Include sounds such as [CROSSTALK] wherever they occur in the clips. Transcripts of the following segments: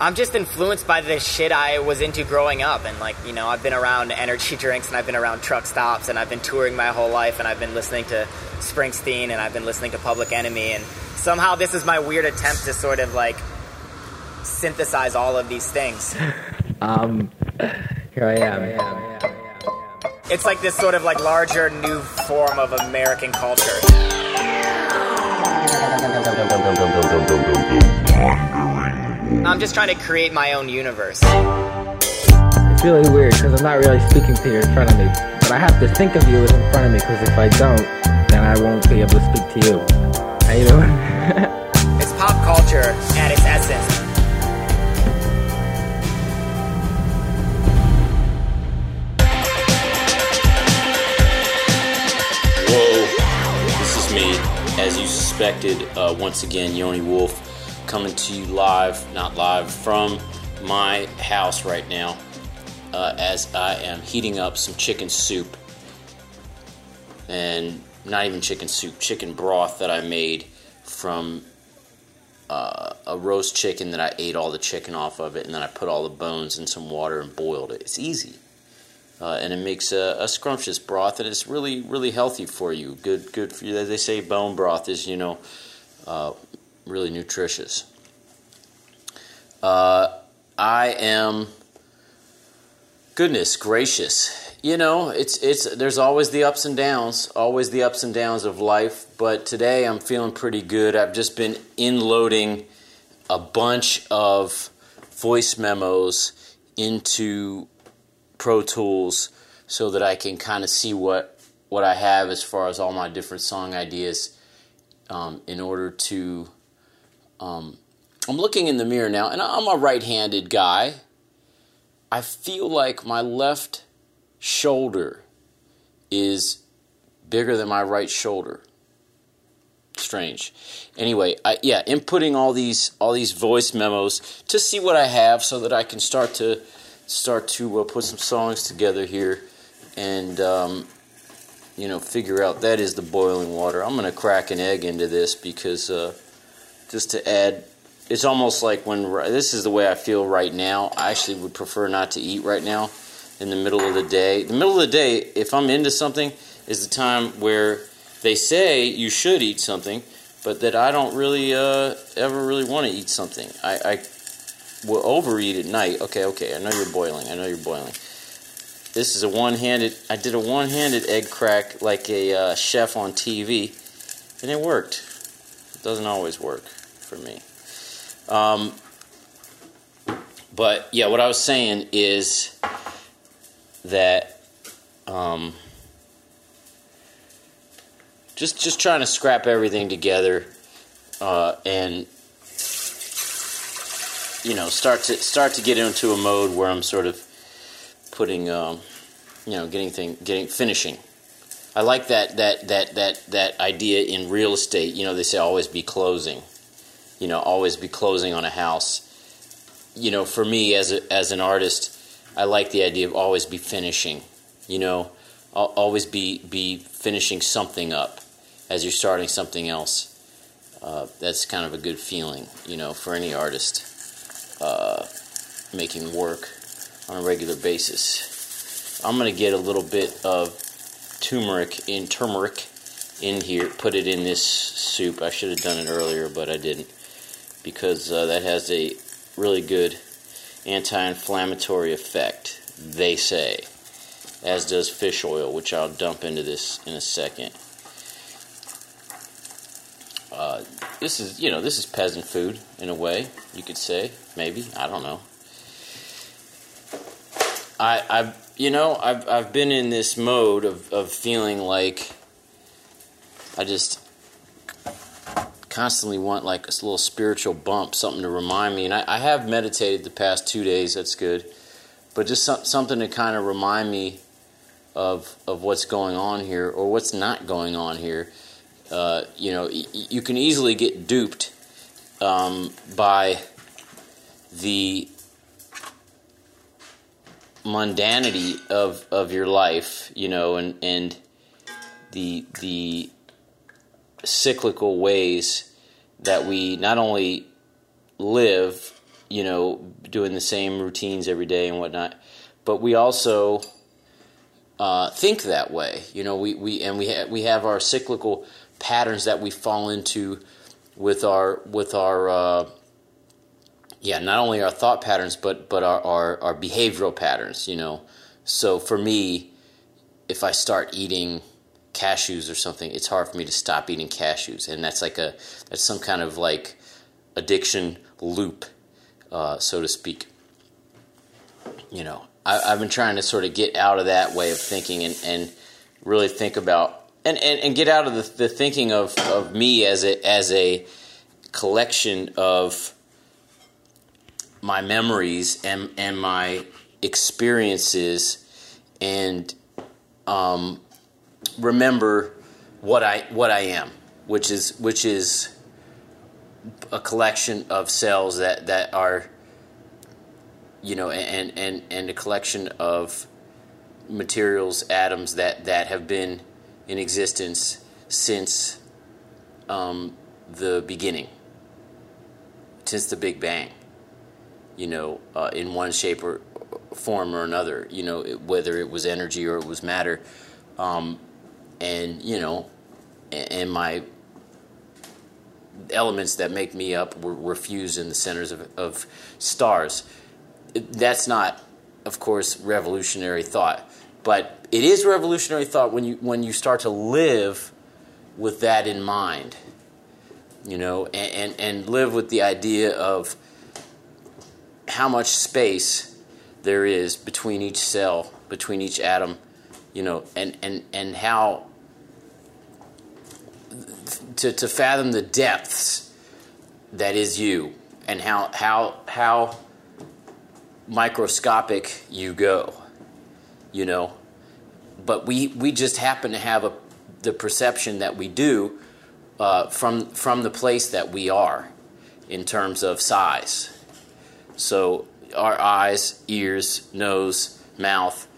I'm just influenced by the shit I was into growing up. And, like, you know, I've been around energy drinks and I've been around truck stops and I've been touring my whole life and I've been listening to Springsteen and I've been listening to Public Enemy. And somehow this is my weird attempt to sort of, like, synthesize all of these things. [LAUGHS] Um, here I am. It's like this sort of, like, larger new form of American culture. [LAUGHS] I'm just trying to create my own universe. It's really weird because I'm not really speaking to you in front of me, but I have to think of you as in front of me because if I don't, then I won't be able to speak to you. How you doing? [LAUGHS] It's pop culture at its essence. Whoa, this is me, as you suspected, uh, once again, Yoni Wolf, coming to you live, not live, from my house right now, uh, as I am heating up some chicken soup. And not even chicken soup, chicken broth that I made from uh, a roast chicken that I ate all the chicken off of it, and then I put all the bones in some water and boiled it. It's easy. Uh, and it makes a, a scrumptious broth, and it's really, really healthy for you. Good, good for you. As they say, bone broth is, you know, uh, really nutritious. Uh, I am, goodness gracious, you know, it's it's. There's always the ups and downs, always the ups and downs of life. But today I'm feeling pretty good. I've just been inloading a bunch of voice memos into Pro Tools so that I can kind of see what what I have as far as all my different song ideas um, in order to. Um, I'm looking in the mirror now, and I'm a right-handed guy. I feel like my left shoulder is bigger than my right shoulder. Strange. Anyway, I, yeah, inputting all these all these voice memos to see what I have, so that I can start to start to uh, put some songs together here, and um, you know figure out that is the boiling water. I'm gonna crack an egg into this because uh, just to add, it's almost like when this is the way I feel right now. I actually would prefer not to eat right now in the middle of the day. The middle of the day, if I'm into something, is the time where they say you should eat something, but that I don't really uh, ever really want to eat something. I, I will overeat at night. Okay, okay, I know you're boiling. I know you're boiling. This is a one-handed. I did a one-handed egg crack like a uh, chef on TV, and it worked. Doesn't always work for me. Um, but yeah, what I was saying is that um, just just trying to scrap everything together uh, and you know start to start to get into a mode where I'm sort of putting um, you know getting thing getting finishing. I like that that that that that idea in real estate. You know they say always be closing. You know always be closing on a house. You know for me as a, as an artist, I like the idea of always be finishing. You know I'll always be be finishing something up as you're starting something else. Uh, that's kind of a good feeling, you know, for any artist uh, making work on a regular basis. I'm going to get a little bit of turmeric in turmeric in here, put it in this soup. I should have done it earlier, but I didn't because uh, that has a really good anti-inflammatory effect. They say, as does fish oil, which I'll dump into this in a second. Uh, this is, you know, this is peasant food in a way. You could say, maybe. I don't know. I, I've, you know, I've, I've been in this mode of, of feeling like I just constantly want like a little spiritual bump, something to remind me. And I, I have meditated the past two days. That's good, but just some, something to kind of remind me of of what's going on here or what's not going on here. Uh, you know, y- you can easily get duped um, by the mundanity of of your life, you know, and and the the cyclical ways that we not only live, you know, doing the same routines every day and whatnot. But we also uh, think that way. You know, we, we and we ha- we have our cyclical patterns that we fall into with our with our uh, yeah, not only our thought patterns but but our, our our behavioral patterns. You know, so for me, if I start eating cashews or something, it's hard for me to stop eating cashews, and that's like a that's some kind of like addiction loop, uh, so to speak. You know, I, have been trying to sort of get out of that way of thinking and, and really think about and, and, and get out of the, the thinking of, of me as a as a collection of my memories and and my experiences and um, remember what I what I am, which is which is a collection of cells that that are you know and and and a collection of materials atoms that that have been in existence since um, the beginning since the big bang you know uh, in one shape or form or another you know whether it was energy or it was matter. Um, and you know and my elements that make me up were, were fused in the centers of, of stars. That's not, of course, revolutionary thought, but it is revolutionary thought when you when you start to live with that in mind, you know, and, and, and live with the idea of how much space there is between each cell, between each atom, you know, and, and, and how to, to fathom the depths that is you and how how how microscopic you go, you know. But we, we just happen to have a, the perception that we do uh, from, from the place that we are in terms of size. So our eyes, ears, nose, mouth,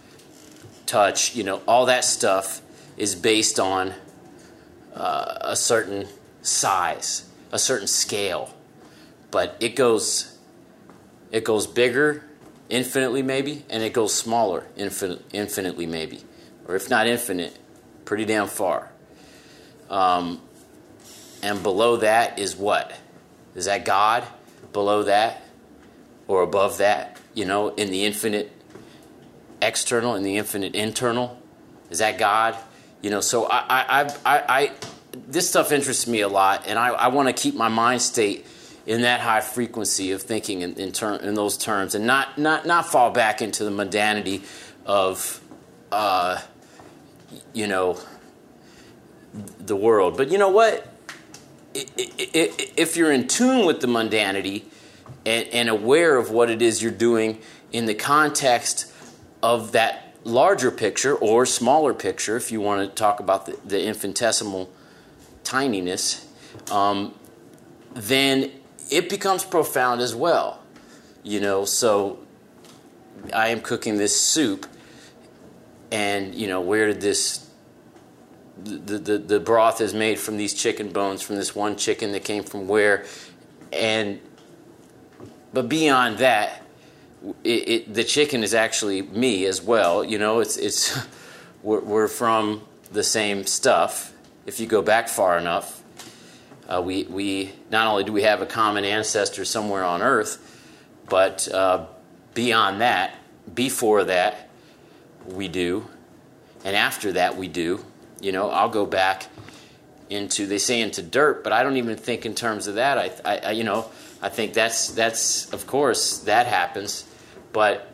touch, you know, all that stuff is based on uh, a certain size, a certain scale. But it goes it goes bigger infinitely maybe, and it goes smaller infinite, infinitely maybe, or if not infinite, pretty damn far. Um, and below that is what? Is that God? Below that or above that? You know, in the infinite external and the infinite internal? Is that God? You know, so I, I, I, I this stuff interests me a lot, and I, I want to keep my mind state in that high frequency of thinking in, in, ter- in those terms and not, not, not fall back into the mundanity of, uh, you know, the world. But you know what? If you're in tune with the mundanity and, and aware of what it is you're doing in the context of that larger picture or smaller picture, if you want to talk about the, the infinitesimal tininess, um, then it becomes profound as well. You know, so I am cooking this soup, and you know, where did this the, the, the broth is made from these chicken bones from this one chicken that came from where and but beyond that it, it, the chicken is actually me as well you know it's it's [LAUGHS] we're, we're, from the same stuff if you go back far enough uh, we, we not only do we have a common ancestor somewhere on earth, but uh, beyond that, before that, we do, and after that, we do. You know, I'll go back into they say into dirt, but I don't even think in terms of that. I, I, you know, I think that's that's of course that happens, but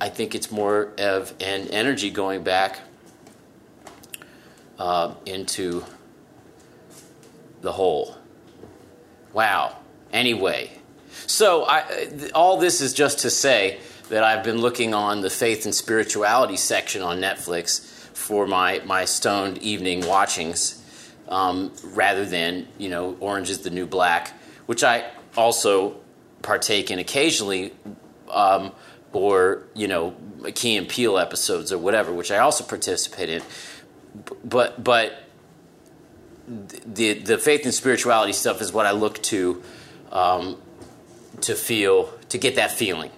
I think it's more of an energy going back uh, into the whole. Wow. Anyway, so I, all this is just to say that I've been looking on the faith and spirituality section on Netflix for my, my stoned evening watchings um, rather than, you know, Orange is the New Black, which I also partake in occasionally, um, or, you know, Key and Peele episodes or whatever, which I also participate in. But, but the the faith and spirituality stuff is what I look to um, to feel to get that feeling.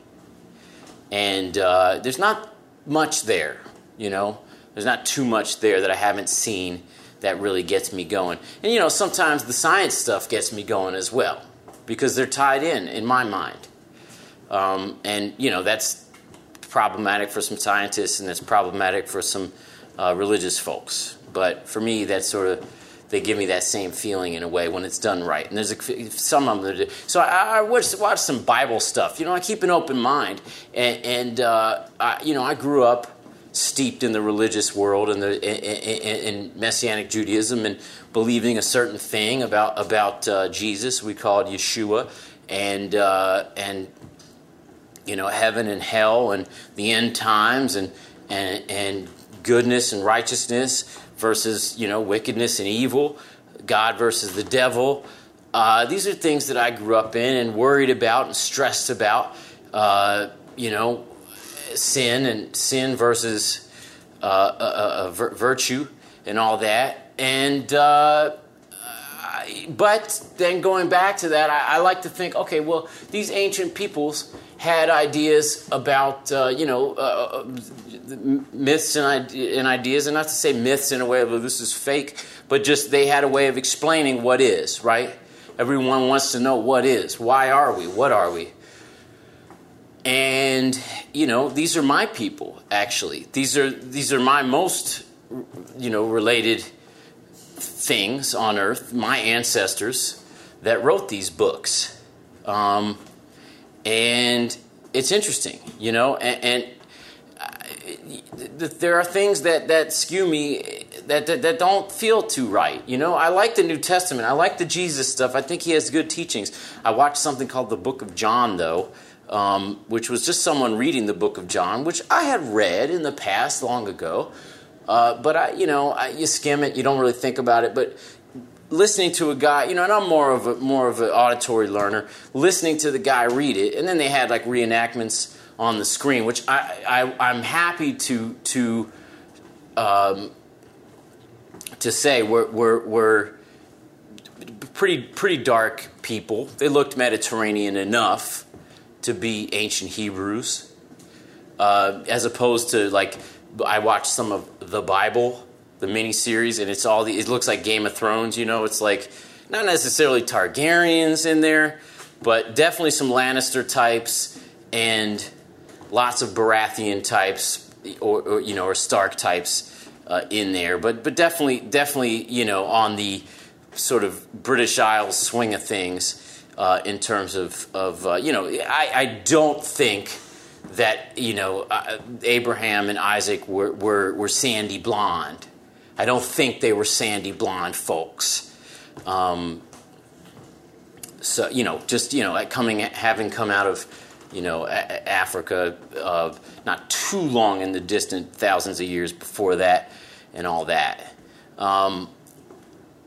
And uh, there's not much there, you know. There's not too much there that I haven't seen that really gets me going. And you know, sometimes the science stuff gets me going as well because they're tied in in my mind. Um, and you know, that's problematic for some scientists and that's problematic for some uh, religious folks. But for me, that's sort of they give me that same feeling in a way when it's done right. And there's a, some of them that do. So I, I watch, watch, some Bible stuff. You know, I keep an open mind, and, and uh, I, you know, I grew up steeped in the religious world and the in, messianic Judaism and believing a certain thing about about uh, Jesus. We call it Yeshua, and uh, and you know heaven and hell and the end times and and and goodness and righteousness versus you know wickedness and evil, God versus the devil. Uh, these are things that I grew up in and worried about and stressed about. Uh, you know, sin and sin versus uh, uh, uh virtue and all that. And uh, but then going back to that, I, I, like to think, okay, well, these ancient peoples had ideas about, uh, you know, uh, myths and, and, ideas, and not to say myths in a way of well, this is fake, but just they had a way of explaining what is, right? Everyone wants to know what is. Why are we? What are we? And you know, these are my people. Actually, these are these are my most, you know, related things on earth, my ancestors that wrote these books. Um, and it's interesting, you know, and, and uh, there are things that, that skew me that, that, that, don't feel too right. You know, I like the New Testament. I like the Jesus stuff. I think he has good teachings. I watched something called the Book of John, though, um, which was just someone reading the Book of John, which I had read in the past long ago. Uh, but I, you know, I, you skim it, you don't really think about it. But listening to a guy, you know, and I'm more of a more of an auditory learner. Listening to the guy read it, and then they had like reenactments on the screen, which I, I am happy to to um, to say we're, we're, we're pretty pretty dark people. They looked Mediterranean enough to be ancient Hebrews, uh, as opposed to like I watched some of the Bible, the miniseries, and it's all the. It looks like Game of Thrones. You know, it's like not necessarily Targaryens in there, but definitely some Lannister types and lots of Baratheon types, or, or you know, or Stark types uh, in there. But but definitely definitely you know on the sort of British Isles swing of things. Uh, in terms of, of uh, you know, I, I don't think that you know uh, Abraham and Isaac were, were, were sandy blonde. I don't think they were sandy blonde folks. Um, so you know, just you know, coming having come out of you know a- Africa, uh, not too long in the distant thousands of years before that, and all that. Um,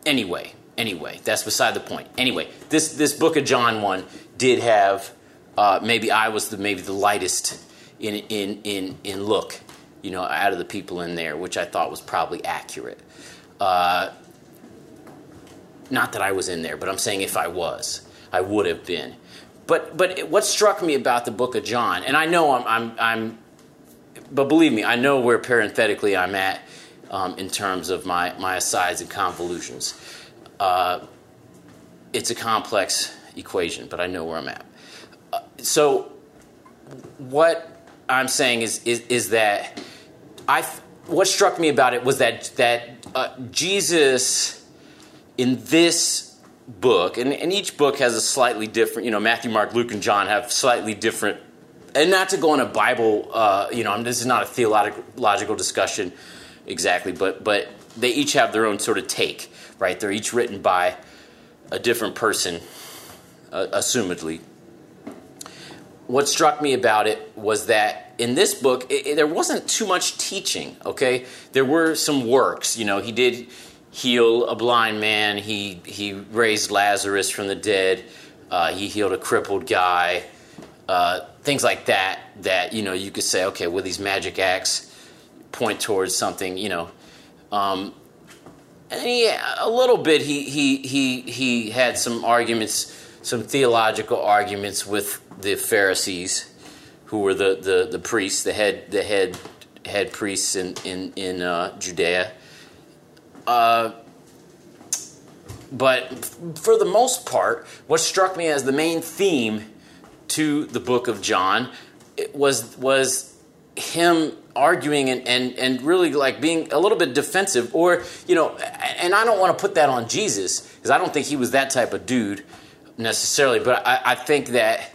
anyway, anyway, that's beside the point. Anyway, this this book of John one did have uh, maybe I was the maybe the lightest in in in in look, you know, out of the people in there, which I thought was probably accurate. Uh, not that I was in there, but I'm saying if I was, I would have been. But but what struck me about the Book of John, and I know I'm I'm, I'm but believe me, I know where parenthetically I'm at um, in terms of my my asides and convolutions. Uh, it's a complex equation, but I know where I'm at. So what I'm saying is is, is that I what struck me about it was that that uh, Jesus in this book and, and each book has a slightly different you know Matthew Mark Luke and John have slightly different and not to go on a Bible uh, you know this is not a theological discussion exactly but but they each have their own sort of take right they're each written by a different person uh, assumedly what struck me about it was that in this book, it, it, there wasn't too much teaching, okay? There were some works. You know, he did heal a blind man, he, he raised Lazarus from the dead, uh, he healed a crippled guy, uh, things like that, that, you know, you could say, okay, well, these magic acts point towards something, you know. Um, and he, a little bit, he, he, he, he had some arguments, some theological arguments with the Pharisees, who were the, the, the priests, the head the head head priests in in in uh, Judea. Uh, but for the most part, what struck me as the main theme to the book of John was was him arguing and, and, and really like being a little bit defensive or you know and i don't want to put that on jesus because i don't think he was that type of dude necessarily but i, I think that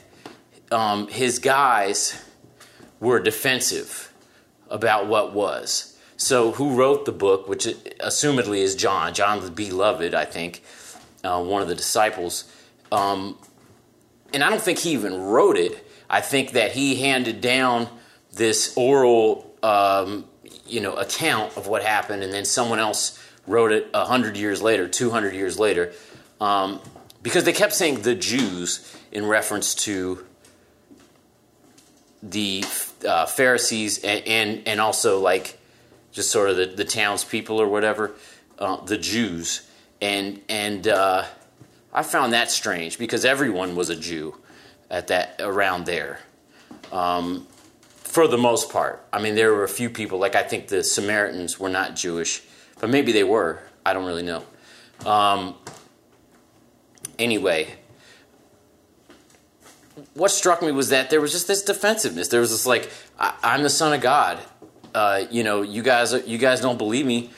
um, his guys were defensive about what was. So who wrote the book which assumedly is john john the beloved i think uh, one of the disciples um, and i don't think he even wrote it. I think that he handed down this oral, um, you know, account of what happened, and then someone else wrote it hundred years later, two hundred years later, um, because they kept saying the Jews in reference to the uh, Pharisees and, and, and also like just sort of the, the townspeople or whatever, uh, the Jews, and and uh, I found that strange because everyone was a Jew at that around there. Um, for the most part. I mean, there were a few people, like I think the Samaritans were not Jewish, but maybe they were. I don't really know. Um, anyway, what struck me was that there was just this defensiveness. There was this like, I, am the son of God. Uh, you know, you guys, you guys don't believe me.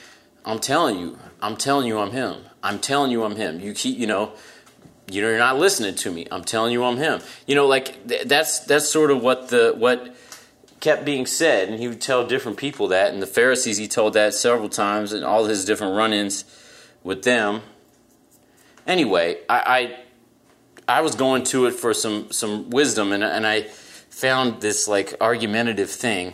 I'm telling you, I'm telling you, I'm him. I'm telling you, I'm him. You keep, you know, you're not listening to me. I'm telling you, I'm him. You know, like th- that's that's sort of what the what kept being said, and he would tell different people that. And the Pharisees, he told that several times, and all his different run-ins with them. Anyway, I, I, I was going to it for some some wisdom, and and I found this like argumentative thing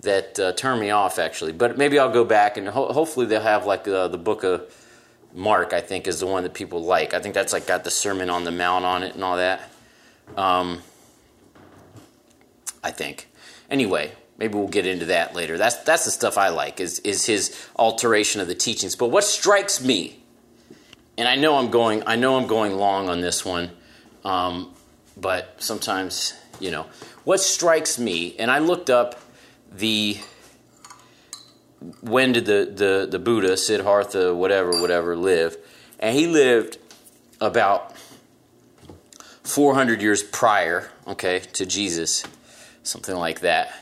that uh, turned me off actually. But maybe I'll go back and ho- hopefully they'll have like uh, the book of Mark. I think is the one that people like. I think that's like got the Sermon on the Mount on it and all that. Um, I think. Anyway, maybe we'll get into that later. That's that's the stuff I like is is his alteration of the teachings. But what strikes me, and I know I'm going I know I'm going long on this one, um, but sometimes you know what strikes me, and I looked up the when did the the, the Buddha Siddhartha whatever whatever live, and he lived about 400 years prior, okay, to Jesus something like that.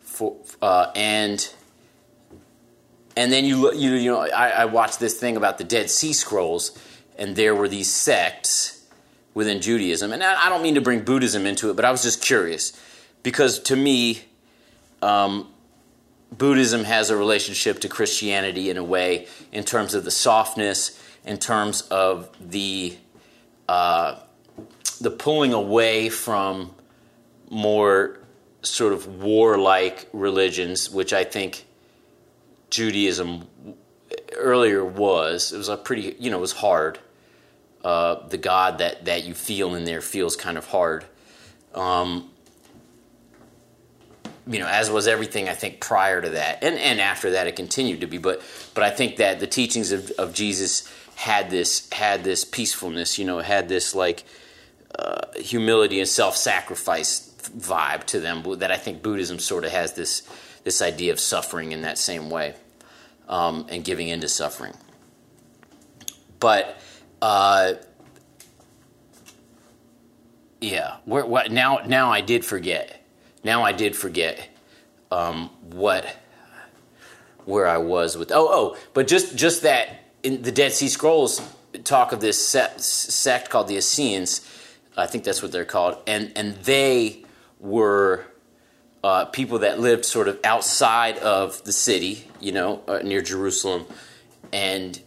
For, uh, and and then you you you know I, I watched this thing about the Dead Sea Scrolls, and there were these sects within Judaism, and I, I don't mean to bring Buddhism into it, but I was just curious because to me. Um, Buddhism has a relationship to Christianity in a way, in terms of the softness, in terms of the uh, the pulling away from more sort of warlike religions, which I think Judaism earlier was. It was a pretty, you know, it was hard. Uh, the God that, that you feel in there feels kind of hard. Um, you know, as was everything I think prior to that, and and after that it continued to be. But but I think that the teachings of, of Jesus had this had this peacefulness. You know, had this like uh, humility and self sacrifice vibe to them that I think Buddhism sort of has this this idea of suffering in that same way um, and giving into suffering. But uh, yeah, where, what now? Now I did forget. Now I did forget um, what where I was with. Oh, oh, but just just that in the Dead Sea Scrolls talk of this sect called the Essenes. I think that's what they're called, and and they were uh, people that lived sort of outside of the city, you know, uh, near Jerusalem, and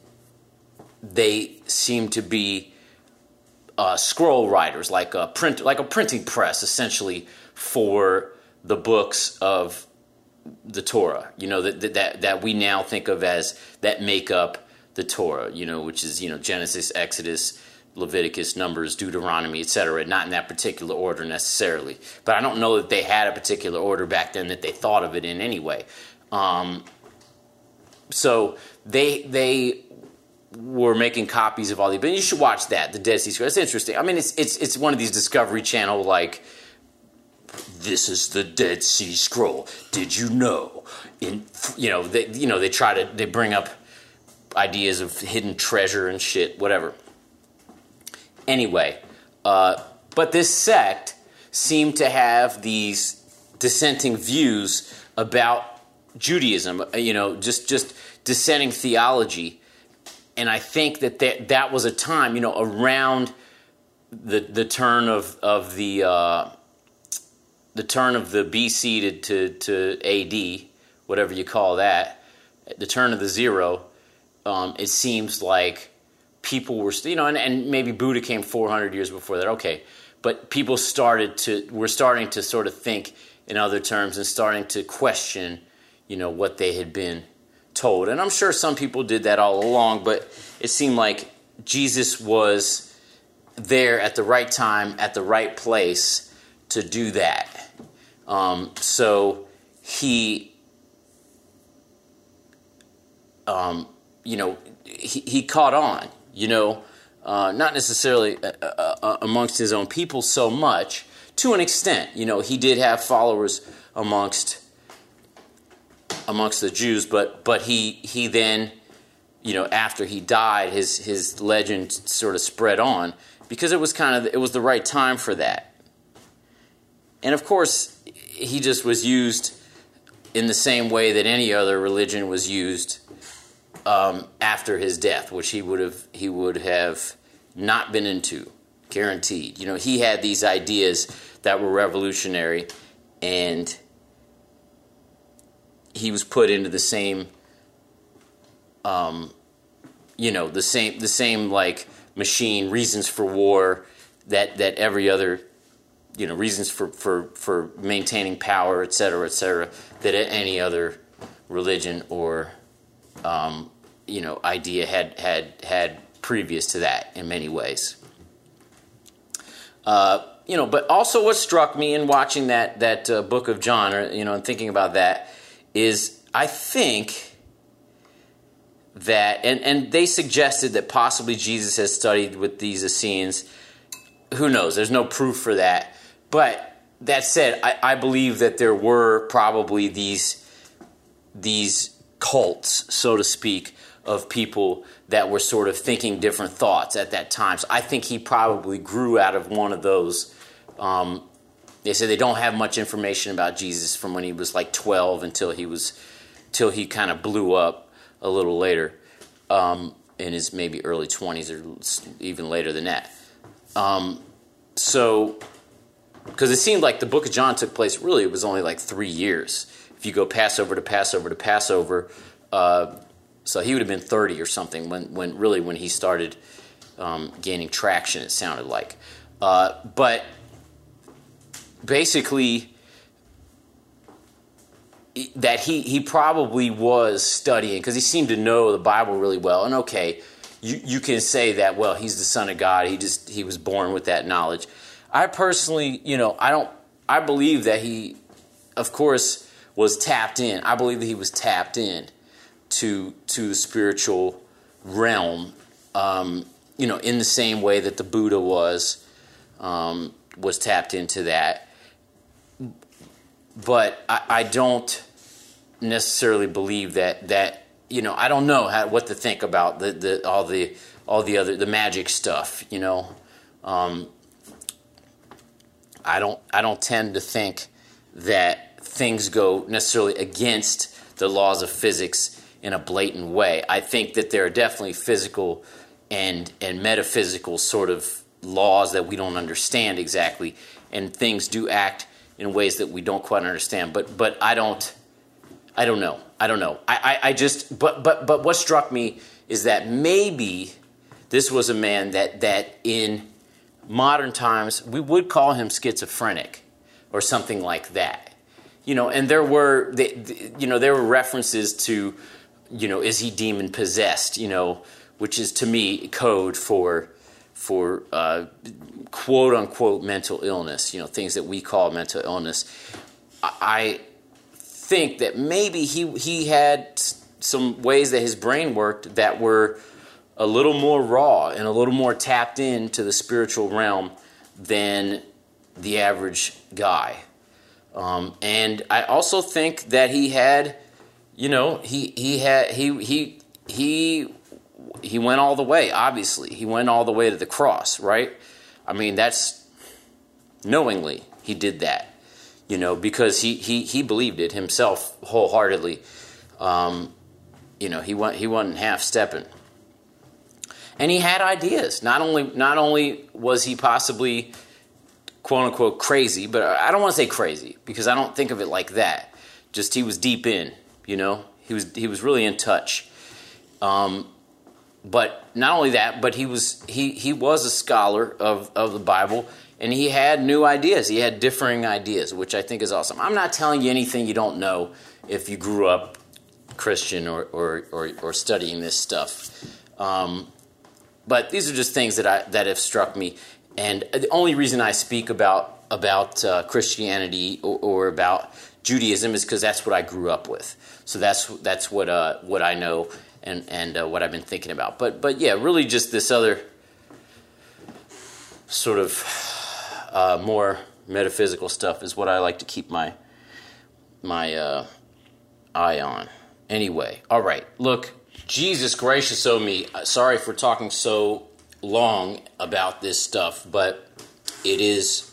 they seemed to be uh, scroll writers, like a print, like a printing press, essentially for the books of the Torah. You know that that that we now think of as that make up the Torah. You know, which is you know Genesis, Exodus, Leviticus, Numbers, Deuteronomy, etc., not in that particular order necessarily. But I don't know that they had a particular order back then that they thought of it in anyway. Um, so they they were making copies of all these. But you should watch that, the Dead Sea Scrolls. It's interesting. I mean, it's it's it's one of these Discovery Channel like. This is the Dead Sea Scroll. Did you know? In you know they you know they try to they bring up ideas of hidden treasure and shit, whatever. Anyway, uh, but this sect seemed to have these dissenting views about Judaism. uh, You know, just just dissenting theology, and I think that that, that was a time, you know, around the the turn of of the uh, the turn of the BC to, to to AD, whatever you call that, the turn of the zero. Um, it seems like people were, you know, and, and maybe Buddha came 400 years before that. Okay, but people started to were starting to sort of think in other terms and starting to question, you know, what they had been told. And I'm sure some people did that all along, but it seemed like Jesus was there at the right time, at the right place to do that. Um, so he, um, you know, he, he caught on, you know, uh, not necessarily uh, uh, uh, amongst his own people so much, to an extent. You know, he did have followers amongst amongst the Jews, but but he he then, you know, after he died, his his legend sort of spread on because it was kind of it was the right time for that. And of course, he just was used in the same way that any other religion was used um, after his death, which he would have he would have not been into, guaranteed. You know, he had these ideas that were revolutionary, and he was put into the same, um, you know, the same the same like machine reasons for war that that every other you know reasons for for for maintaining power et cetera et cetera that any other religion or um, you know idea had had had previous to that in many ways. Uh, you know but also what struck me in watching that that uh, book of john or you know and thinking about that is i think that and and they suggested that possibly jesus has studied with these essenes. Who knows? There's no proof for that. But that said i, I believe that there were probably these these cults so to speak of people that were sort of thinking different thoughts at that time so i think he probably grew out of one of those um, they say they don't have much information about jesus from when he was like 12 until he was till he kind of blew up a little later um, in his maybe early 20s or even later than that um, so because it seemed like the book of John took place really it was only like three years. If you go Passover to Passover to Passover, uh, so he would have been thirty or something when when really when he started um, gaining traction. It sounded like, uh, but basically that he he probably was studying because he seemed to know the Bible really well. And okay, you you can say that well he's the son of God. He just he was born with that knowledge. I personally, you know, I don't. I believe that he, of course, was tapped in. I believe that he was tapped in to to the spiritual realm. Um, you know, in the same way that the Buddha was um, was tapped into that. But I, I don't necessarily believe that that you know I don't know how, what to think about the, the all the all the other the magic stuff. You know. Um, I don't I don't tend to think that things go necessarily against the laws of physics in a blatant way. I think that there are definitely physical and and metaphysical sort of laws that we don't understand exactly, and things do act in ways that we don't quite understand. But but I don't I don't know. I don't know. I, I, I just but but but what struck me is that maybe this was a man that that in modern times, we would call him schizophrenic or something like that. You know, and there were, you know, there were references to, you know, is he demon possessed? You know, which is to me code for, for uh, quote unquote mental illness. You know, things that we call mental illness. I think that maybe he he had some ways that his brain worked that were a little more raw and a little more tapped into the spiritual realm than the average guy. Um, and I also think that he had, you know, he he had he he he he went all the way. Obviously, he went all the way to the cross, right? I mean, that's knowingly he did that, you know, because he he he believed it himself wholeheartedly. Um, you know, he went he wasn't half stepping, and he had ideas. Not only not only was he possibly quote unquote crazy, but I don't want to say crazy because I don't think of it like that. Just he was deep in, you know, he was he was really in touch. Um, but not only that, but he was he he was a scholar of of the Bible, and he had new ideas. He had differing ideas, which I think is awesome. I'm not telling you anything you don't know if you grew up Christian or or or, or studying this stuff. Um, but these are just things that I that have struck me, and the only reason I speak about about uh, Christianity or, or, about Judaism is because that's what I grew up with. So that's that's what uh, what I know and and uh, what I've been thinking about. But but yeah, really just this other sort of uh, more metaphysical stuff is what I like to keep my my uh, eye on. Anyway, all right. Look, Jesus gracious, oh me. Uh, sorry for talking so long about this stuff, but it is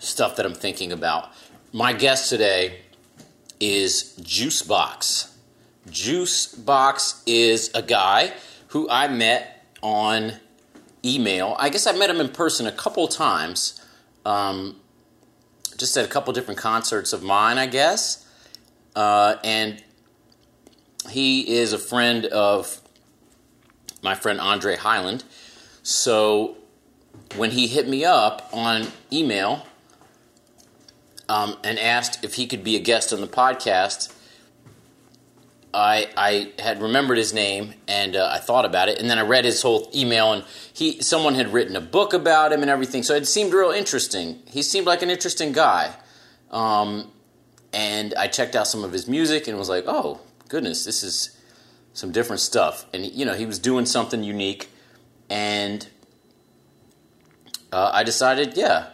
stuff that I'm thinking about. My guest today is Juiceboxxx. Juiceboxxx is a guy who I met on email. I guess I met him in person a couple times, um, just at a couple different concerts of mine, I guess. Uh, and he is a friend of my friend Andre Highland. So when he hit me up on email um, and asked if he could be a guest on the podcast, I I had remembered his name and uh, I thought about it, and then I read his whole email, and he someone had written a book about him and everything, so it seemed real interesting. He seemed like an interesting guy, um, and I checked out some of his music and was like, oh goodness, this is some different stuff, and you know he was doing something unique, and uh, I decided, yeah.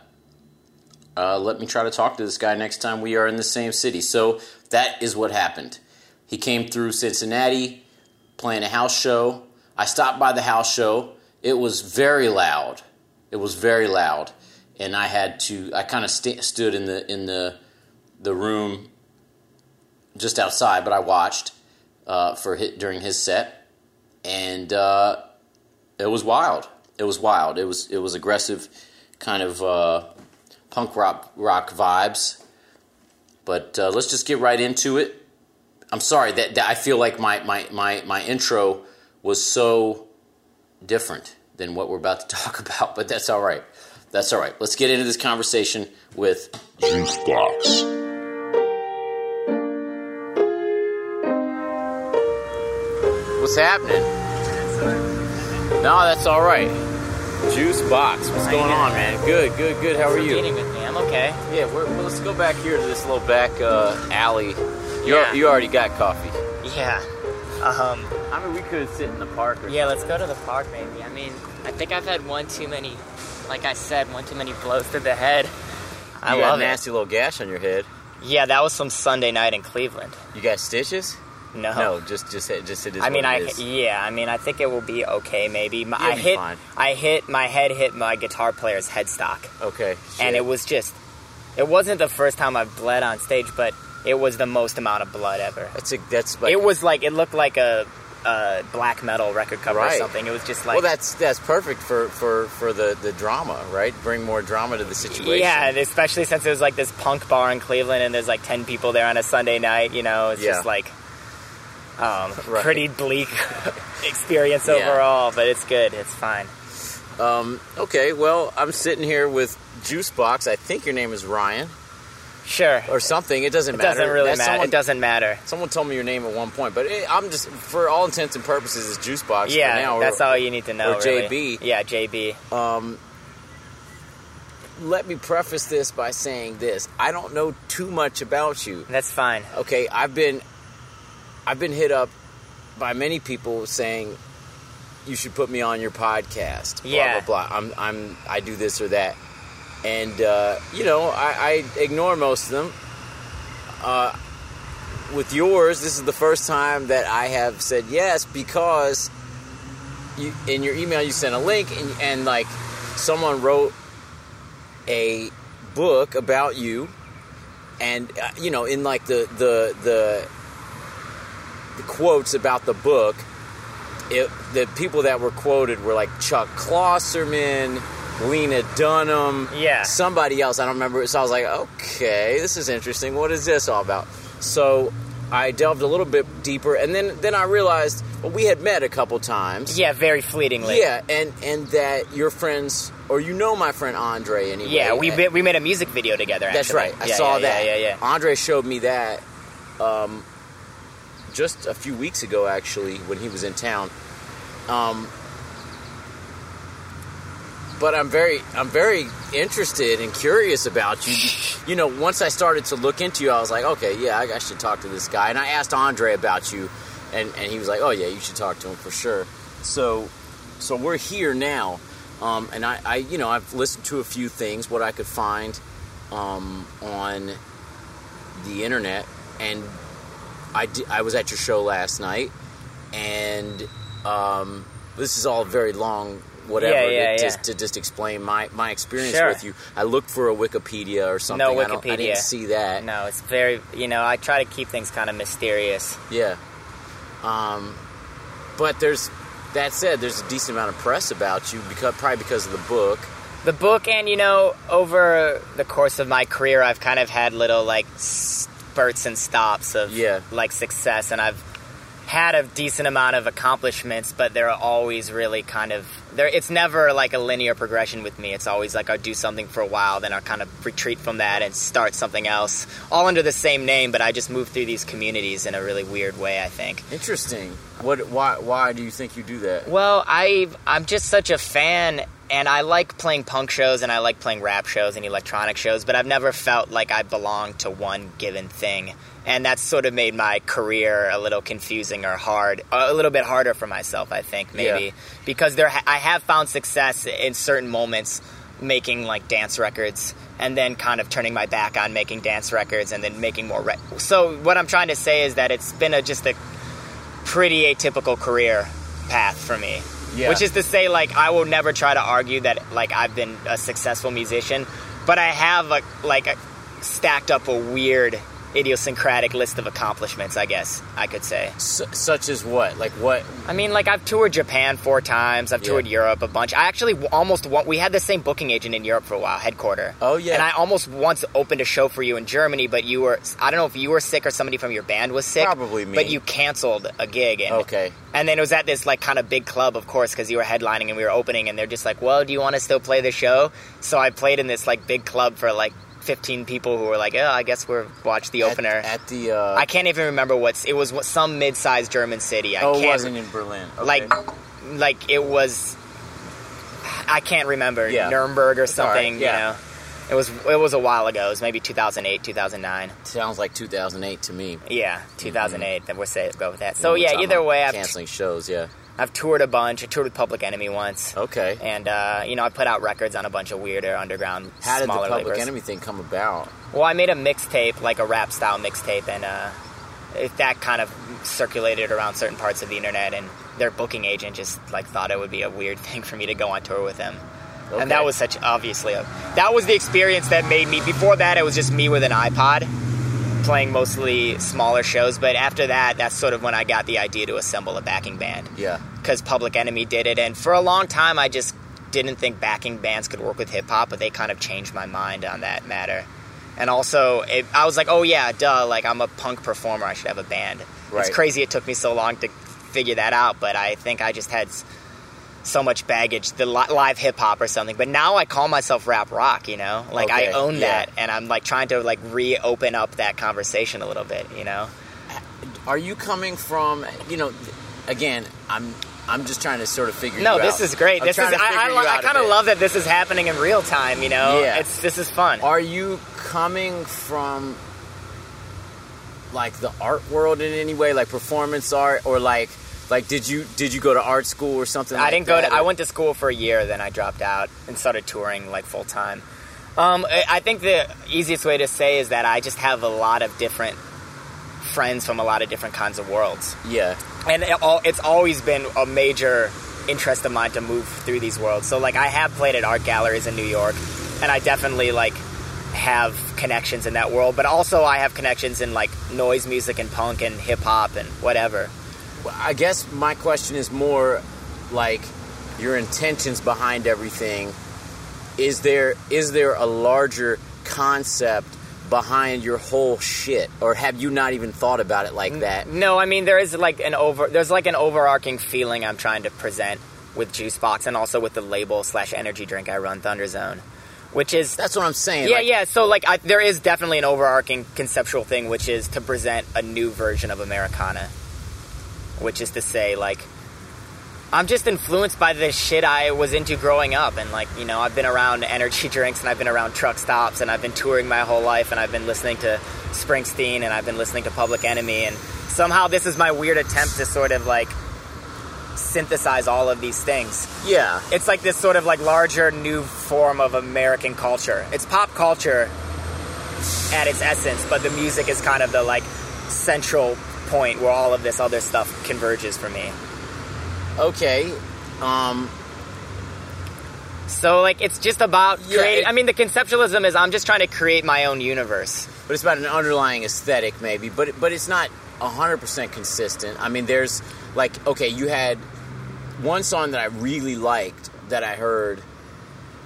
Uh, let me try to talk to this guy next time we are in the same city. So that is what happened. He came through Cincinnati playing a house show. I stopped by the house show. It was very loud. It was very loud, and I had to. I kind of st- stood in the in the the room just outside, but I watched uh, for hit during his set, and uh, it was wild. It was wild. It was it was aggressive, kind of uh, punk rock rock vibes. But uh, let's just get right into it. I'm sorry that, that I feel like my, my, my, my intro was so different than what we're about to [LAUGHS] talk about, but that's all right. That's all right. Let's get into this conversation with Juiceboxxx. What's happening? No, that's all right. Juiceboxxx. What's How going on, man? Good, good, good. How are you? Meeting with me. I'm okay. Yeah, we're, well, let's go back here to this little back uh, alley. You, Yeah. you already got coffee. Yeah. Um. I mean, we could sit in the park. Or Yeah. Let's go to the park, maybe. I mean, I think I've had one too many. Like I said, one too many blows to the head. I you got love a nasty little gash on your head. Yeah, that was from Sunday night in Cleveland. You got stitches? No. No, just just just it is. I mean, I is. yeah. I mean, I think it will be okay. Maybe My- I hit. fine. I hit. My head hit my guitar player's headstock, okay. and it was just. It wasn't the first time I've bled on stage, but it was the most amount of blood ever. That's a, that's like it was like it looked like a, a black metal record cover or something. It was just like well, that's that's perfect for for for the the drama, right? Bring more drama to the situation. yeah, especially since it was like this punk bar in Cleveland, and there's like ten people there on a Sunday night. You know, it's Yeah. just like um, [LAUGHS] Right. pretty bleak [LAUGHS] experience Yeah. overall, but it's good. It's fine. Um. Okay. Well, I'm sitting here with Juiceboxxx. I think your name is Ryan Sure. or something. It doesn't It matter. doesn't really matter. Someone, it doesn't matter. Someone told me your name at one point, but it, I'm just for all intents and purposes, it's Juiceboxxx. Yeah, for now, that's or, all you need to know. or really. JB. Yeah, JB. Um, let me preface this by saying this: I don't know too much about you. That's fine. Okay, I've been, I've been hit up by many people saying you should put me on your podcast. Blah, Yeah. blah blah. I'm I'm I do this or that, and uh, you know I, I ignore most of them. Uh, with yours, this is the first time that I have said yes because you, in your email you sent a link and, and like someone wrote a book about you and uh, you know in like the the the, the quotes about the book it, the people that were quoted were like Chuck Klosterman, Lena Dunham, Yeah. somebody else. I don't remember. So I was like, okay, this is interesting. What is this all about? So I delved a little bit deeper, and then then I realized well, we had met a couple times. Yeah, very fleetingly. Yeah, and and that your friends or you know my friend Andre anyway. Yeah, we and- we made a music video together. that's right. I Yeah, saw yeah, that. Yeah, yeah, yeah. Andre showed me that um, just a few weeks ago, actually, when he was in town. Um, but I'm very, I'm very interested and curious about you. You know, once I started to look into you, I was like, okay, yeah, I, I should talk to this guy. And I asked Andre about you, and, and he was like, oh yeah, you should talk to him for sure. So, so we're here now, um, and I, I, you know, I've listened to a few things, what I could find um, on the internet, and I, di- I was at your show last night, and um, this is all very long, whatever, Yeah, yeah, to, yeah. Just, to just explain my, my experience Sure. with you. I looked for a Wikipedia or something. No I, don't, I Wikipedia. didn't see that. No, it's very. You know, I try to keep things kind of mysterious. Yeah. Um, but there's that said, there's a decent amount of press about you because probably because of the book. The book, and you know, over the course of my career, I've kind of had little like spurts and stops of Yeah. like success, and I've had a decent amount of accomplishments, but they're always really kind of there. It's never like a linear progression with me. It's always like I'll do something for a while, then I'll kind of retreat from that and start something else, all under the same name. But I just move through these communities in a really weird way. I think. Interesting. What? Why? Why do you think you do that? Well, I I'm just such a fan and I like playing punk shows and I like playing rap shows and electronic shows, but I've never felt like I belong to one given thing. And that's sort of made my career a little confusing or hard, a little bit harder for myself, I think, maybe. Yeah. Because there I have found success in certain moments making like dance records and then kind of turning my back on making dance records and then making more re- So what I'm trying to say is that it's been a just a pretty atypical career path for me. Yeah. Which is to say, like, I will never try to argue that, like, I've been a successful musician, but I have, a, like, a, stacked up a weird, idiosyncratic list of accomplishments, I guess I could say. S- such as what? Like what? I mean, like, I've toured Japan four times, I've Yeah. toured Europe a bunch. I actually almost want, we had the same booking agent in Europe for a while, headquarter. Oh, yeah. And I almost once opened a show for you in Germany, but you were, I don't know if you were sick or somebody from your band was sick. Probably me. But you canceled a gig. And, Okay. And then it was at this like kind of big club, of course, because you were headlining and we were opening, and they're just like, "Well, do you want to still play the show?" So I played in this like big club for like 15 people who were like, "Oh, I guess we're watch the opener." at, the. Uh, I can't even remember what's. It was what- some mid-sized German city. I oh, it wasn't in Berlin. Okay. like, like it was. I can't remember Yeah. Nuremberg or all right, something. yeah. You know, it was it was a while ago. It was maybe 2008, 2009. sounds like 2008 to me. Yeah, 2008. Then we'll say go with that. So yeah, either way, I've canceling shows. Yeah. I've toured a bunch. I toured with Public Enemy once. Okay. And uh, you know, I put out records on a bunch of weirder underground, How did the Public labels. Enemy thing come about? Well, I made a mixtape, like a rap style mixtape, and uh, it, that kind of circulated around certain parts of the internet. And their booking agent just like thought it would be a weird [LAUGHS] thing for me to go on tour with him. Okay. And that was such obviously a, that was the experience that made me. Before that, it was just me with an iPod playing mostly smaller shows. But after that, that's sort of when I got the idea to assemble a backing band Yeah. because Public Enemy did it, and for a long time I just didn't think backing bands could work with hip hop, but they kind of changed my mind on that matter. And also, it, I was like, oh yeah, duh, like I'm a punk performer, I should have a band. Right. It's crazy it took me so long to figure that out, but I think I just had so much baggage, the li- live hip hop or something. But now I call myself rap rock, you know, like Okay, I own yeah. that, and I'm like trying to like reopen up that conversation a little bit, you know. Are you coming from? You know, again, I'm. I'm just trying to sort of figure. Out. No, this out. is great. I'm this is I, I, lo- I kind of love that this is happening in real time. You know, Yeah. it's this is fun. Are you coming from like the art world in any way, like performance art, or like Like, did you did you go to art school or something? I like didn't go to. I went to school for a year, then I dropped out and started touring like full time. Um, I I think the easiest way to say is that I just have a lot of different friends from a lot of different kinds of worlds, Yeah. and it all, it's always been a major interest of mine to move through these worlds. So like I have played at art galleries in New York, and I definitely like have connections in that world. But also I have connections in like noise music and punk and hip hop and whatever. I guess my question is more like your intentions behind everything. Is there is there a larger concept behind your whole shit, or have you not even thought about it like that? No, I mean there is like an over there's like an overarching feeling I'm trying to present with Juiceboxxx and also with the label slash energy drink I run Thunder Zone, which is That's what I'm saying. yeah like, yeah. So like I, there is definitely an overarching conceptual thing which is to present a new version of Americana, which is to say like. I'm just influenced by the shit I was into growing up, and like you know, I've been around energy drinks, and I've been around truck stops, and I've been touring my whole life, and I've been listening to Springsteen, and I've been listening to Public Enemy, and somehow this is my weird attempt to sort of like synthesize all of these things. Yeah. It's like this sort of like larger new form of American culture. It's pop culture at its essence, but the music is kind of the like central point where all of this other stuff converges for me. Okay. Um. So like it's just about Yeah, creating. it- I mean, the conceptualism is I'm just trying to create my own universe. but it's about an underlying aesthetic maybe but but it's not 100% consistent i mean there's like okay you had one song that i really liked that i heard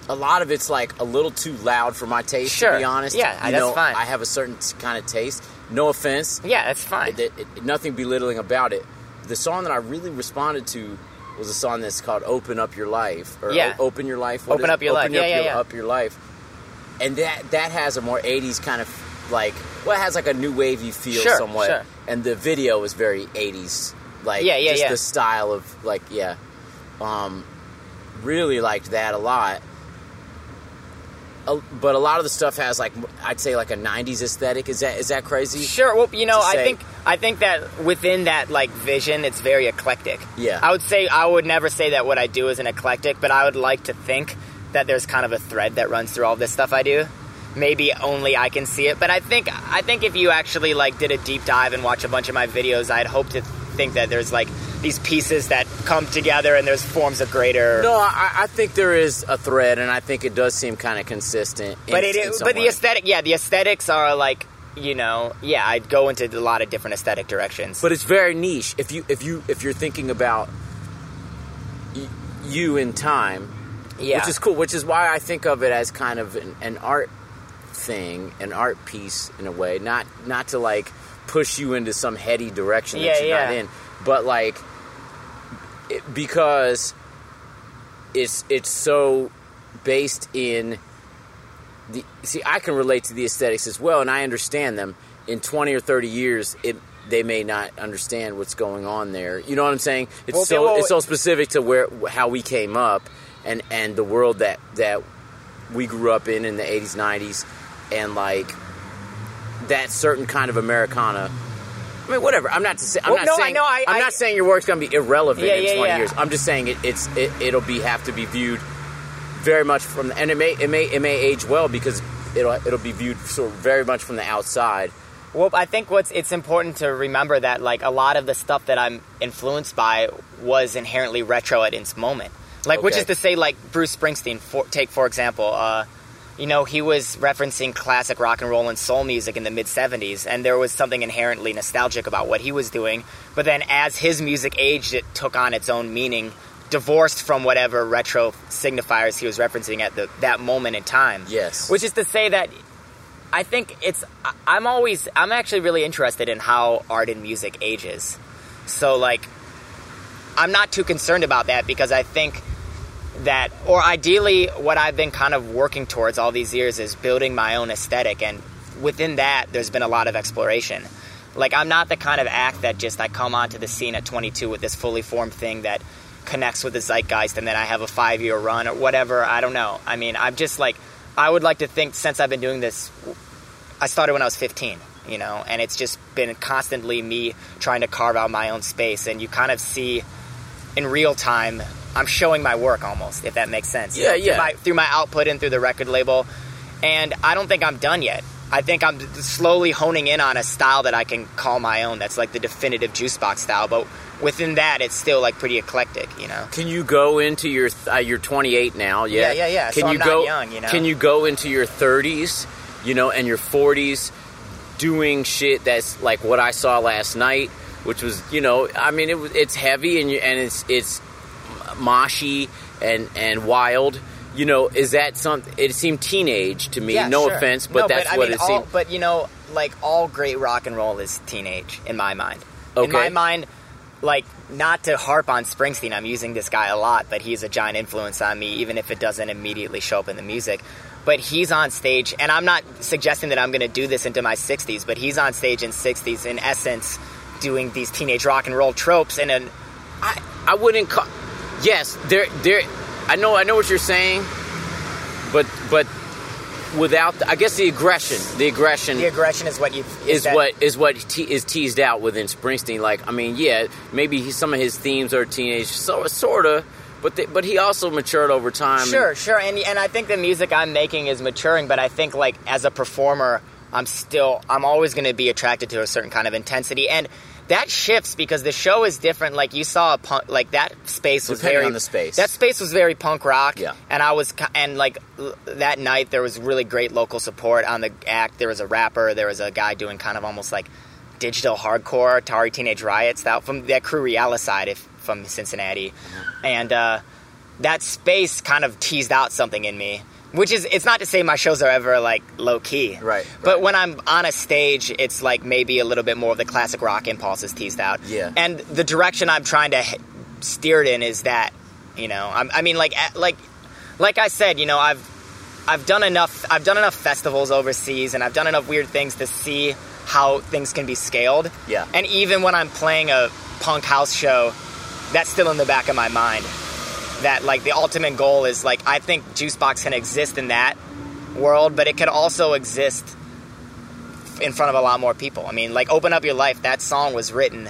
a lot of it's like a little too loud for my taste Sure. to be honest Yeah, you that's know, fine. i have a certain kind of taste no offense Yeah, that's fine. it, it- nothing belittling about it the song that i really responded to was a song that's called open up your life or Yeah. Open your life What Open is- Up Your Life. open Yeah, up yeah, your, yeah. up your life and that that has a more 80s kind of like well it has like a new wavy feel Sure, somewhat sure. and the video is very 80s like Yeah, yeah, just yeah. the style of like yeah um really liked that a lot but a lot of the stuff has like I'd say like a 90s aesthetic is that is that crazy Sure. Well, you know, I think I think that within that like vision, it's very eclectic. Yeah. I would say I would never say that what I do is an eclectic, but I would like to think that there's kind of a thread that runs through all this stuff I do. Maybe only I can see it, but I think I think if you actually like did a deep dive and watch a bunch of my videos, I'd hope to think that there's like these pieces that come together and there's forms of greater. no I, I think there is a thread and I think it does seem kind of consistent in- but it is, but the aesthetic, yeah, the aesthetics are like you know, yeah, I'd go into a lot of different aesthetic directions. but it's very niche. If you if you if you're thinking about y- you in time, yeah, which is cool. Which is why I think of it as kind of an, an art thing, an art piece in a way. Not not to like push you into some heady direction Yeah, that you're not in, but like it, because it's it's so based in the see I can relate to the aesthetics as well and I understand them. In 20 or 30 years it they may not understand what's going on there. You know what I'm saying? It's Well, so well, it's so specific to where how we came up and and the world that that we grew up in in the 80s 90s and like that certain kind of Americana I mean, whatever. I'm not. To say, I'm Well, not no, I saying. know, I- am I- not saying your work's going to be irrelevant Yeah, in yeah, 20 yeah. years. I'm just saying it, it's it, it'll be have to be viewed very much from the, and it may it may it may age well because it'll it'll be viewed sort of very much from the outside. Well, I think what's it's important to remember that like a lot of the stuff that I'm influenced by was inherently retro at its moment. Like, which is to say, like Bruce Springsteen. For, take for example, uh, you know, he was referencing classic rock and roll and soul music in the mid '70s, and there was something inherently nostalgic about what he was doing. But then, as his music aged, it took on its own meaning, divorced from whatever retro signifiers he was referencing at the, that moment in time. Yes. Which is to say that I think it's. I'm always. I'm actually really interested in how art and music ages. So like, I'm not too concerned about that because I think that, or ideally, what I've been kind of working towards all these years is building my own aesthetic, and within that, there's been a lot of exploration. Like, I'm not the kind of act that just I come onto the scene at 22 with this fully formed thing that connects with the zeitgeist, and then I have a five year run or whatever. I don't know. I mean, I'm just like, I would like to think since I've been doing this, I started when I was 15. you know, and it's just been constantly me trying to carve out my own space. And you kind of see in real time, I'm showing my work almost, if that makes sense. Yeah, Through yeah. my, through my output and through the record label. And I don't think I'm done yet. I think I'm slowly honing in on a style that I can call my own. That's like the definitive Juiceboxxx style. But within that, it's still like pretty eclectic, you know. Can you go into your uh, you're 28 now? Yeah, Yeah, yeah, yeah. Can So you go? young, you know? Can you go into your 30s, you know, and your 40s, doing shit that's like what I saw last night, which was, you know, I mean, it was it's heavy and you, and it's it's moshy and and wild. You know, is that something? It seemed teenage to me. Yeah, no sure. offense, but No, that's I what mean, it all- seemed. But you know, like all great rock and roll is teenage in my mind. Okay. In my mind, like not to harp on Springsteen, I'm using this guy a lot, but he's a giant influence on me, even if it doesn't immediately show up in the music. But he's on stage, and I'm not suggesting that I'm going to do this into my 60s, but he's on stage in 60s, in essence, doing these teenage rock and roll tropes and an I, I wouldn't call. Yes, there, there. I know, I know what you're saying, but, but without, the, I guess the aggression, the aggression the aggression is what you is that- what is what te- is teased out within Springsteen. Like, I mean, yeah, maybe he, some of his themes are teenage, so sorta, but they, but he also matured over time. Sure, sure, and and I think the music I'm making is maturing, but I think like as a performer, I'm still I'm always going to be attracted to a certain kind of intensity, and that shifts because the show is different. Like you saw a punk, like that space was Depending very on the space. That space was very punk rock, Yeah. And I was and like that night there was really great local support on the act. There was a rapper, there was a guy doing kind of almost like digital hardcore, Atari Teenage Riots, that from that crew Reala side, if from Cincinnati, Mm-hmm. and uh, that space kind of teased out something in me. Which is, it's not to say my shows are ever like low key, Right, But right. when I'm on a stage, it's like maybe a little bit more of the classic rock impulse is teased out. Yeah. And the direction I'm trying to h- steer it in is that, you know, I'm, I mean, like, like, like I said, you know, I've, I've done enough, I've done enough festivals overseas, and I've done enough weird things to see how things can be scaled. Yeah. And even when I'm playing a punk house show, that's still in the back of my mind. That like the ultimate goal is like I think Juiceboxxx can exist in that world, but it could also exist in front of a lot more people. I mean, like Open Up Your Life, that song was written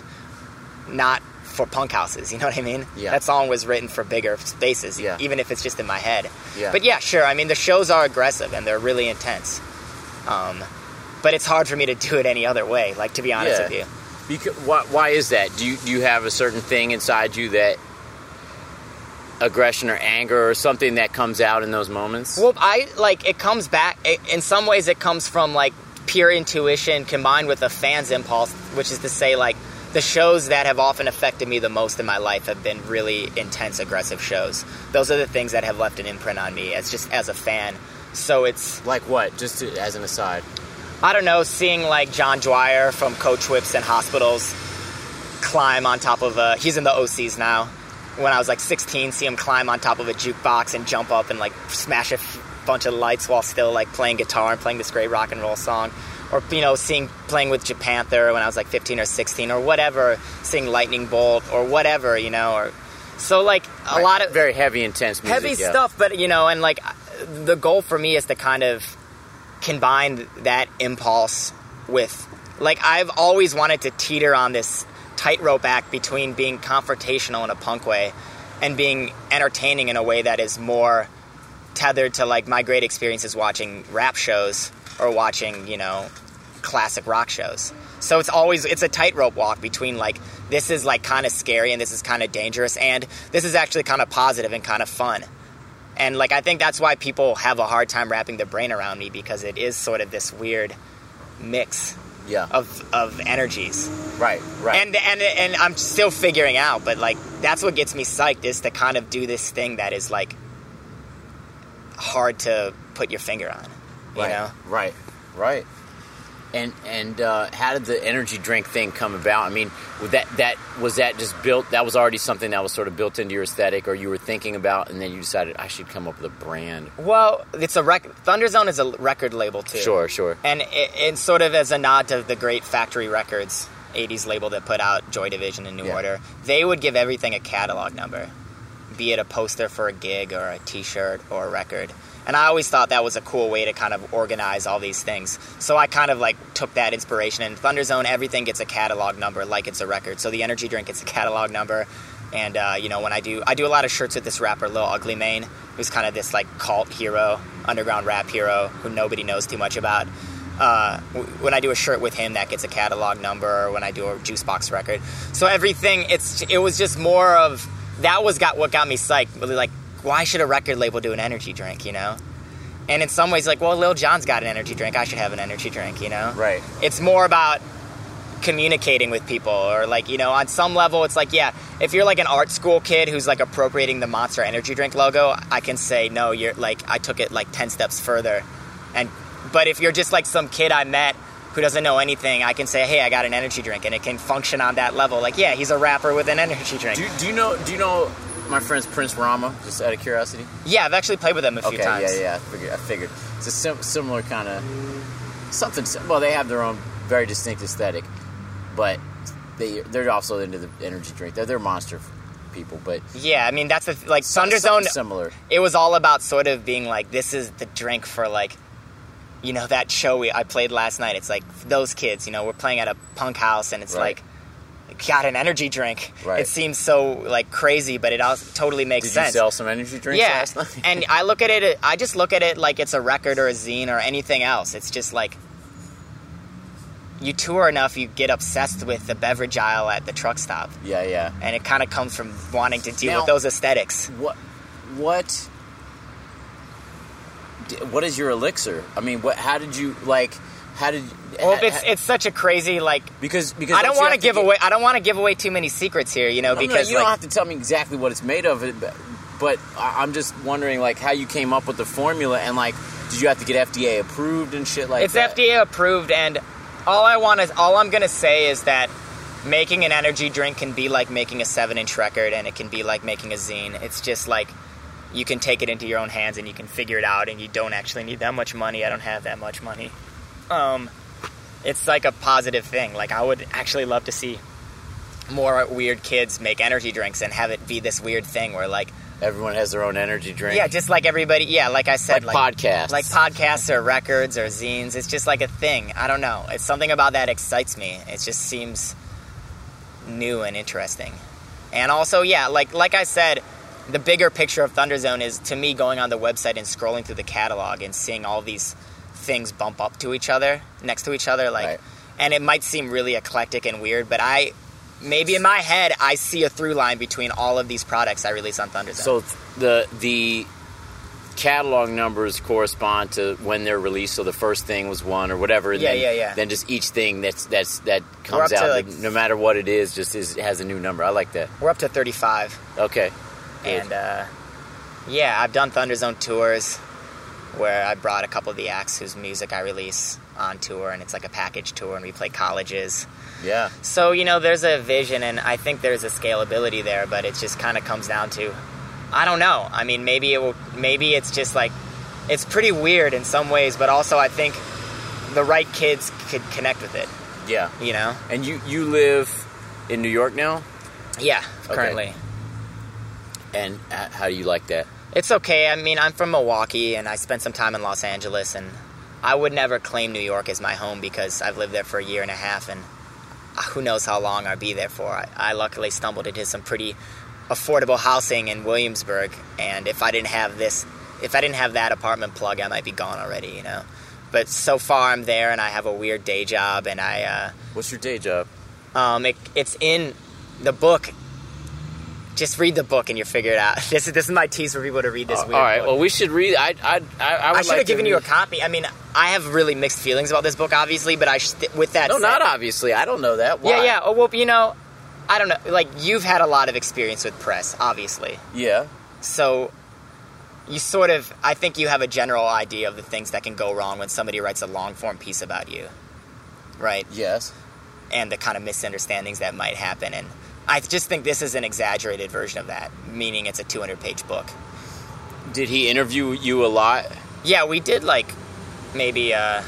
not for punk houses, you know what I mean? Yeah. That song was written for bigger spaces, Yeah. even if it's just in my head. Yeah. But yeah, sure. I mean, the shows are aggressive and they're really intense. Um, but it's hard for me to do it any other way, like to be honest Yeah. with you. Because, why, why is that? Do you do you have a certain thing inside you that aggression or anger or something that comes out in those moments? Well, I like it comes back. It, in some ways, it comes from like pure intuition combined with a fan's impulse, which is to say, like the shows that have often affected me the most in my life have been really intense, aggressive shows. Those are the things that have left an imprint on me as just as a fan. So it's like what? Just to, as an aside. I don't know, seeing like John Dwyer from Coachwhips and Hospitals climb on top of a. He's in the OCs now. When I was like 16, see him climb on top of a jukebox and jump up and like smash a f- bunch of lights while still like playing guitar and playing this great rock and roll song. Or, you know, seeing playing with Japanther when I was like 15 or 16 or whatever, seeing Lightning Bolt or whatever, you know, or. So, like, a Right. lot of very heavy, intense music. heavy yeah. stuff but you know and like the goal for me is to kind of combine that impulse with like i've always wanted to teeter on this tightrope act between being confrontational in a punk way and being entertaining in a way that is more tethered to like my great experiences watching rap shows or watching you know classic rock shows. So it's always it's a tightrope walk between like this is like kind of scary and this is kind of dangerous and this is actually kind of positive and kind of fun. And like I think that's why people have a hard time wrapping their brain around me because it is sort of this weird mix Yeah. of of energies. right. Right. And and and I'm still figuring out, but like that's what gets me psyched is to kind of do this thing that is like hard to put your finger on. You right. know? Right. Right. And and uh, how did the energy drink thing come about? I mean, was that that was that just built? That was already something that was sort of built into your aesthetic, or you were thinking about, and then you decided I should come up with a brand. Well, it's a rec- Thunder Zone is a record label too. Sure, sure. And it, it's sort of as a nod to the great Factory Records 80s label that put out Joy Division and New Yeah. Order. They would give everything a catalog number, be it a poster for a gig or a t shirt or a record. And I always thought that was a cool way to kind of organize all these things. So I kind of like took that inspiration. And Thunder Zone, everything gets a catalog number like it's a record. So the energy drink gets a catalog number. And uh, you know, when I do, I do a lot of shirts with this rapper Lil Ugly Mane, who's kind of this like cult hero, underground rap hero who nobody knows too much about. Uh, when I do a shirt with him, that gets a catalog number. Or when I do a Juiceboxxx record, so everything it's it was just more of that was got what got me psyched. Really, like why should a record label do an energy drink? You know. And in some ways, like, well, Lil Jon's got an energy drink. I should have an energy drink, you know? Right. It's more about communicating with people or like you know on some level it's like yeah if you're like an art school kid who's like appropriating the monster energy drink logo i can say no you're like i took it like 10 steps further and but if you're just like some kid i met who doesn't know anything i can say hey i got an energy drink and it can function on that level like yeah he's a rapper with an energy drink Do, do you know? Do you know my friend's Prince Rama? Just out of curiosity. yeah i've actually played with them a few Okay, times yeah, yeah. I figured. I figured. It's a sim- similar kind of something. sim- Well, they have their own very distinct aesthetic, but they they're also into the energy drink. They're they're monster people, but yeah i mean that's the like Thunder Zone similar. it was all about sort of being like this is the drink for like you know that show we, i played last night it's like those kids you know we're playing at a punk house and it's Right. like got an energy drink Right. it seems so like crazy but it also totally makes Did sense you sell some energy drinks yeah last night? and i look at it i just look at it like it's a record or a zine or anything else it's just like you tour enough you get obsessed with the beverage aisle at the truck stop yeah, yeah. and it kind of comes from wanting to deal Now- with those aesthetics What what what is your elixir? I mean, what? How did you like? How did? well ha- it's ha- it's such a crazy like because because I don't want to give away. I don't want to give away too many secrets here, you know, No, no, because you like, don't have to tell me exactly what it's made of, but, but I'm just wondering like how you came up with the formula and like did you have to get FDA approved and shit like it's that? It's FDA approved, and all I want is all I'm gonna say is that making an energy drink can be like making a seven-inch record, and it can be like making a zine. It's just like you can take it into your own hands and you can figure it out, and you don't actually need that much money. I don't have that much money. Um, it's like a positive thing. Like I would actually love to see more weird kids make energy drinks and have it be this weird thing where like Everyone has their own energy drink. Yeah, just like everybody. Yeah, like I said, Like podcasts. like podcasts or records or zines. It's just like a thing. I don't know. It's something about that excites me. It just seems new and interesting. And also, yeah, like like I said, the bigger picture of Thunder Zone is to me going on the website and scrolling through the catalog and seeing all these things bump up to each other, next to each other, like. Right. And it might seem really eclectic and weird, but I. Maybe in my head, I see a through line between all of these products I release on Thunder Zone. So the the catalog numbers correspond to when they're released. So the first thing was one or whatever. Yeah, then, yeah, yeah. Then just each thing that's that's that comes out, like- no matter what it is, just is has a new number. I like that. We're up to 35. Okay. Good. And uh, yeah, I've done Thunder Zone tours where I brought a couple of the acts whose music I release on tour, and it's like a package tour, and we play colleges. yeah. So, you know, there's a vision, and I think there's a scalability there, but it just kind of comes down to I don't know. I mean, maybe it will, maybe it's just like, it's pretty weird in some ways, but also I think the right kids could connect with it, Yeah. you know? And you you live in New York now, Yeah, Okay. currently. and how do you like that? It's okay. I mean, I'm from Milwaukee and I spent some time in Los Angeles, and I would never claim New York as my home because I've lived there for a year and a half, and who knows how long I'll be there for. I, I luckily stumbled into some pretty affordable housing in Williamsburg, and if I didn't have this, if I didn't have that apartment plug, I might be gone already, you know. But so far, I'm there, and I have a weird day job, and I. Uh, What's your day job? um, it, it's in the book. Just read the book and you'll figure it out. [LAUGHS] This is this is my tease for people to read this Uh, all right. book. Well, we should read. I I I, I, would I should like have given you a copy. I mean, I have really mixed feelings about this book, obviously, but I sh- with that No, said, not obviously. I don't know that. Why? yeah, yeah. Oh, well, you know, I don't know. Like you've had a lot of experience with press, obviously, Yeah. so you sort of. I think you have a general idea of the things that can go wrong when somebody writes a long form piece about you, right? Yes. and the kind of misunderstandings that might happen. And I just think this is an exaggerated version of that, meaning it's a 200 page book. Did he interview you a lot? Yeah, we did like maybe uh,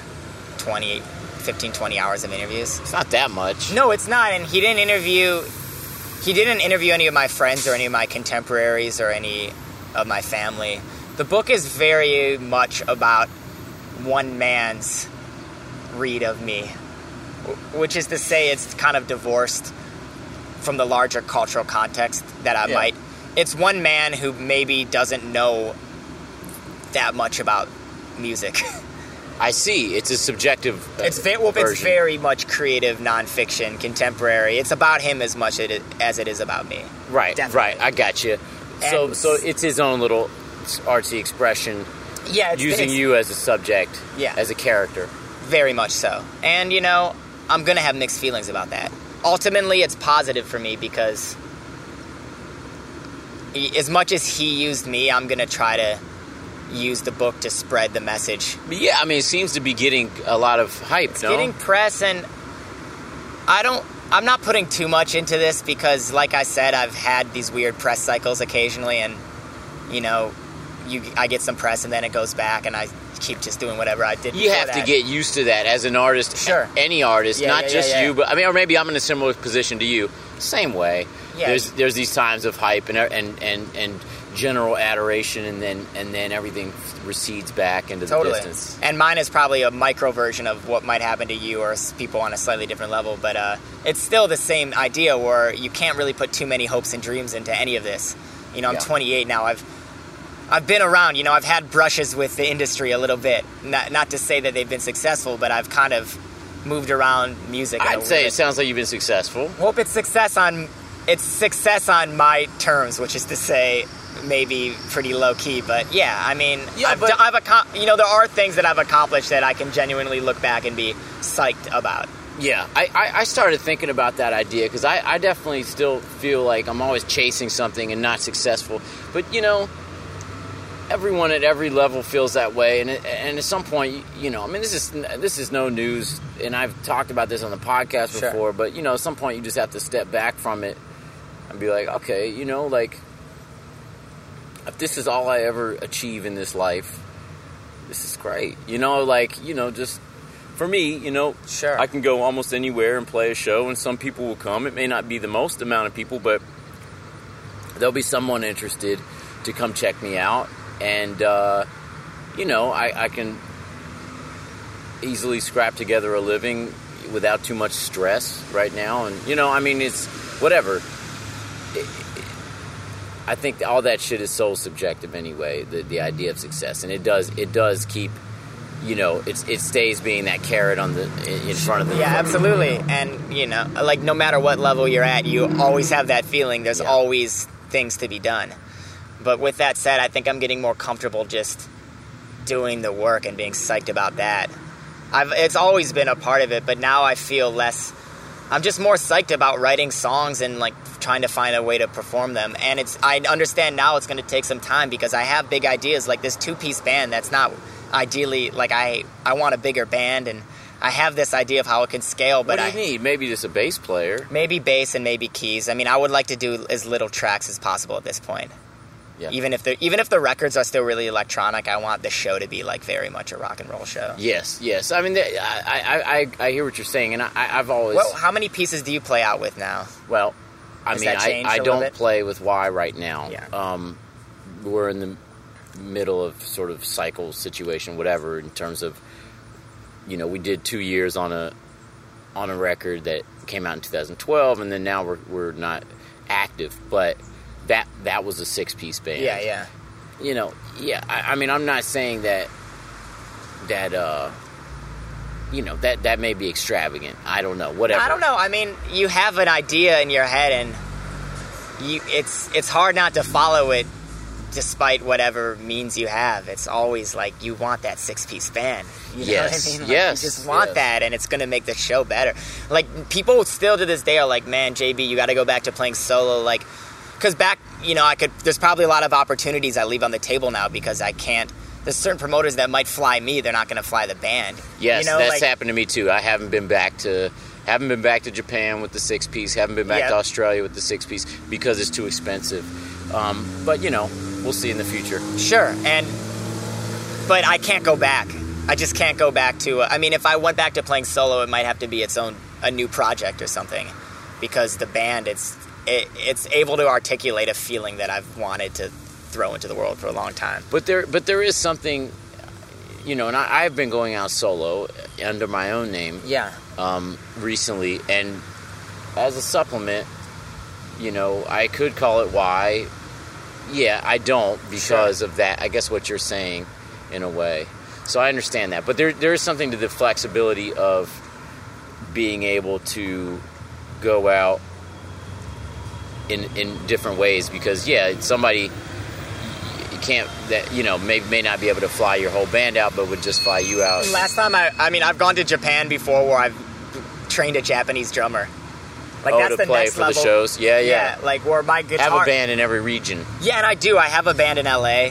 20, 15, 20 hours of interviews. It's not that much. No, it's not. And he didn't interview. He didn't interview any of my friends or any of my contemporaries or any of my family. The book is very much about one man's read of me, which is to say, it's kind of divorced from the larger cultural context that I Yeah. might. It's one man who maybe doesn't know that much about music. [LAUGHS] I see. It's a subjective. uh, It's ve- well, it's very much creative nonfiction, contemporary. It's about him as much it- as it is about me. right. definitely. Right. I got you. So, And- so it's his own little artsy expression, Yeah, it's, using it's you as a subject, Yeah. as a character. very much so. And you know, I'm gonna have mixed feelings about that. Ultimately, it's positive for me because he- as much as he used me, I'm gonna try to use the book to spread the message. Yeah, I mean, it seems to be getting a lot of hype. It's no? getting press, and I don't. I'm not putting too much into this because, like I said, I've had these weird press cycles occasionally, and you know, you I get some press and then it goes back, and I keep just doing whatever I did. You have to get used to that as an artist. Sure. Any artist, Yeah, not yeah, just yeah, you, but I mean, or maybe I'm in a similar position to you. Same way. Yeah. There's there's these times of hype and and and and general adoration, and then and then everything recedes back into the distance. And mine is probably a micro version of what might happen to you or people on a slightly different level, but uh, it's still the same idea where you can't really put too many hopes and dreams into any of this. You know, I'm Yeah. 28 now. I've I've been around. You know, I've had brushes with the industry a little bit. Not not to say that they've been successful, but I've kind of moved around music. I'd say it sounds like you've been successful. Hope it's success on it's success on my terms, which is to say maybe pretty low key, but yeah, I mean, Yeah, I've, but- do- I've accom- you know there are things that I've accomplished that I can genuinely look back and be psyched about. Yeah, I, I, I started thinking about that idea because I, I definitely still feel like I'm always chasing something and not successful. But you know, everyone at every level feels that way, and it, and at some point, you, you know, I mean, this is this is no news, and I've talked about this on the podcast Sure. before. But you know, at some point, you just have to step back from it and be like, okay, you know, like if this is all I ever achieve in this life, this is great. You know, like you know, just for me, you know, Sure. I can go almost anywhere and play a show, and some people will come. It may not be the most amount of people, but there'll be someone interested to come check me out, and uh, you know, I, I can easily scrap together a living without too much stress right now, and you know, I mean, it's whatever. I think all that shit is so subjective anyway. The the idea of success, and it does it does keep, you know, it's it stays being that carrot on the in front of the Yeah, absolutely. And you know, like no matter what level you're at, you always have that feeling. There's Yeah. always things to be done. But with that said, I think I'm getting more comfortable just doing the work and being psyched about that. I've it's always been a part of it, but now I feel less. I'm just more psyched about writing songs and like trying to find a way to perform them. And it's I understand now it's going to take some time because I have big ideas like this two piece band that's not ideally like I I want a bigger band and I have this idea of how it can scale, What but do I need? Maybe just a bass player. maybe bass and maybe keys. I mean, I would like to do as little tracks as possible at this point. Yeah. Even if the even if the records are still really electronic, I want the show to be like very much a rock and roll show. Yes, yes. I mean, th- I, I, I, I hear what you're saying, and I, I've always Well, how many pieces do you play out with now? Well, I mean, I, I don't bit? play with WHY? right now. Yeah. Um, we're in the middle of sort of cycle situation, whatever, in terms of, you know, we did two years on a on a record that came out in 2012, and then now we're we're not active, but that that was a six piece band. Yeah, yeah. You know, yeah. I, I mean, I'm not saying that that uh, you know that that may be extravagant. I don't know. Whatever. I don't know. I mean, you have an idea in your head, and you it's it's hard not to follow it, despite whatever means you have. It's always like you want that six piece band. You know Yes, what I mean? Like, yes, You just want yes. that, and it's going to make the show better. Like people still to this day are like, man, JB, you got to go back to playing solo. Like, because back, you know, I could. There's probably a lot of opportunities I leave on the table now because I can't. There's certain promoters that might fly me. They're not going to fly the band. Yes, you know, that's like, happened to me too. I haven't been back to haven't been back to Japan with the six piece. Haven't been back Yeah. to Australia with the six piece because it's too expensive. Um, but you know, we'll see in the future. Sure, and but I can't go back. I just can't go back to. I mean, if I went back to playing solo, it might have to be its own a new project or something, because the band it's it, it's able to articulate a feeling that I've wanted to throw into the world for a long time. But there, but there is something, you know, and I, I've been going out solo under my own name Yeah. um, recently, and as a supplement, you know, I could call it why. Yeah, I don't because of that. I guess what you're saying, in a way. So I understand that, but there there is something to the flexibility of being able to go out in in different ways because yeah, somebody you can't that you know may may not be able to fly your whole band out, but would just fly you out. Last time I, I mean, I've gone to Japan before where I've trained a Japanese drummer. Like oh, that's to the play next for level. the shows. Yeah, yeah. like where my guitar. I have a band in every region. Yeah, and I do. I have a band in LA.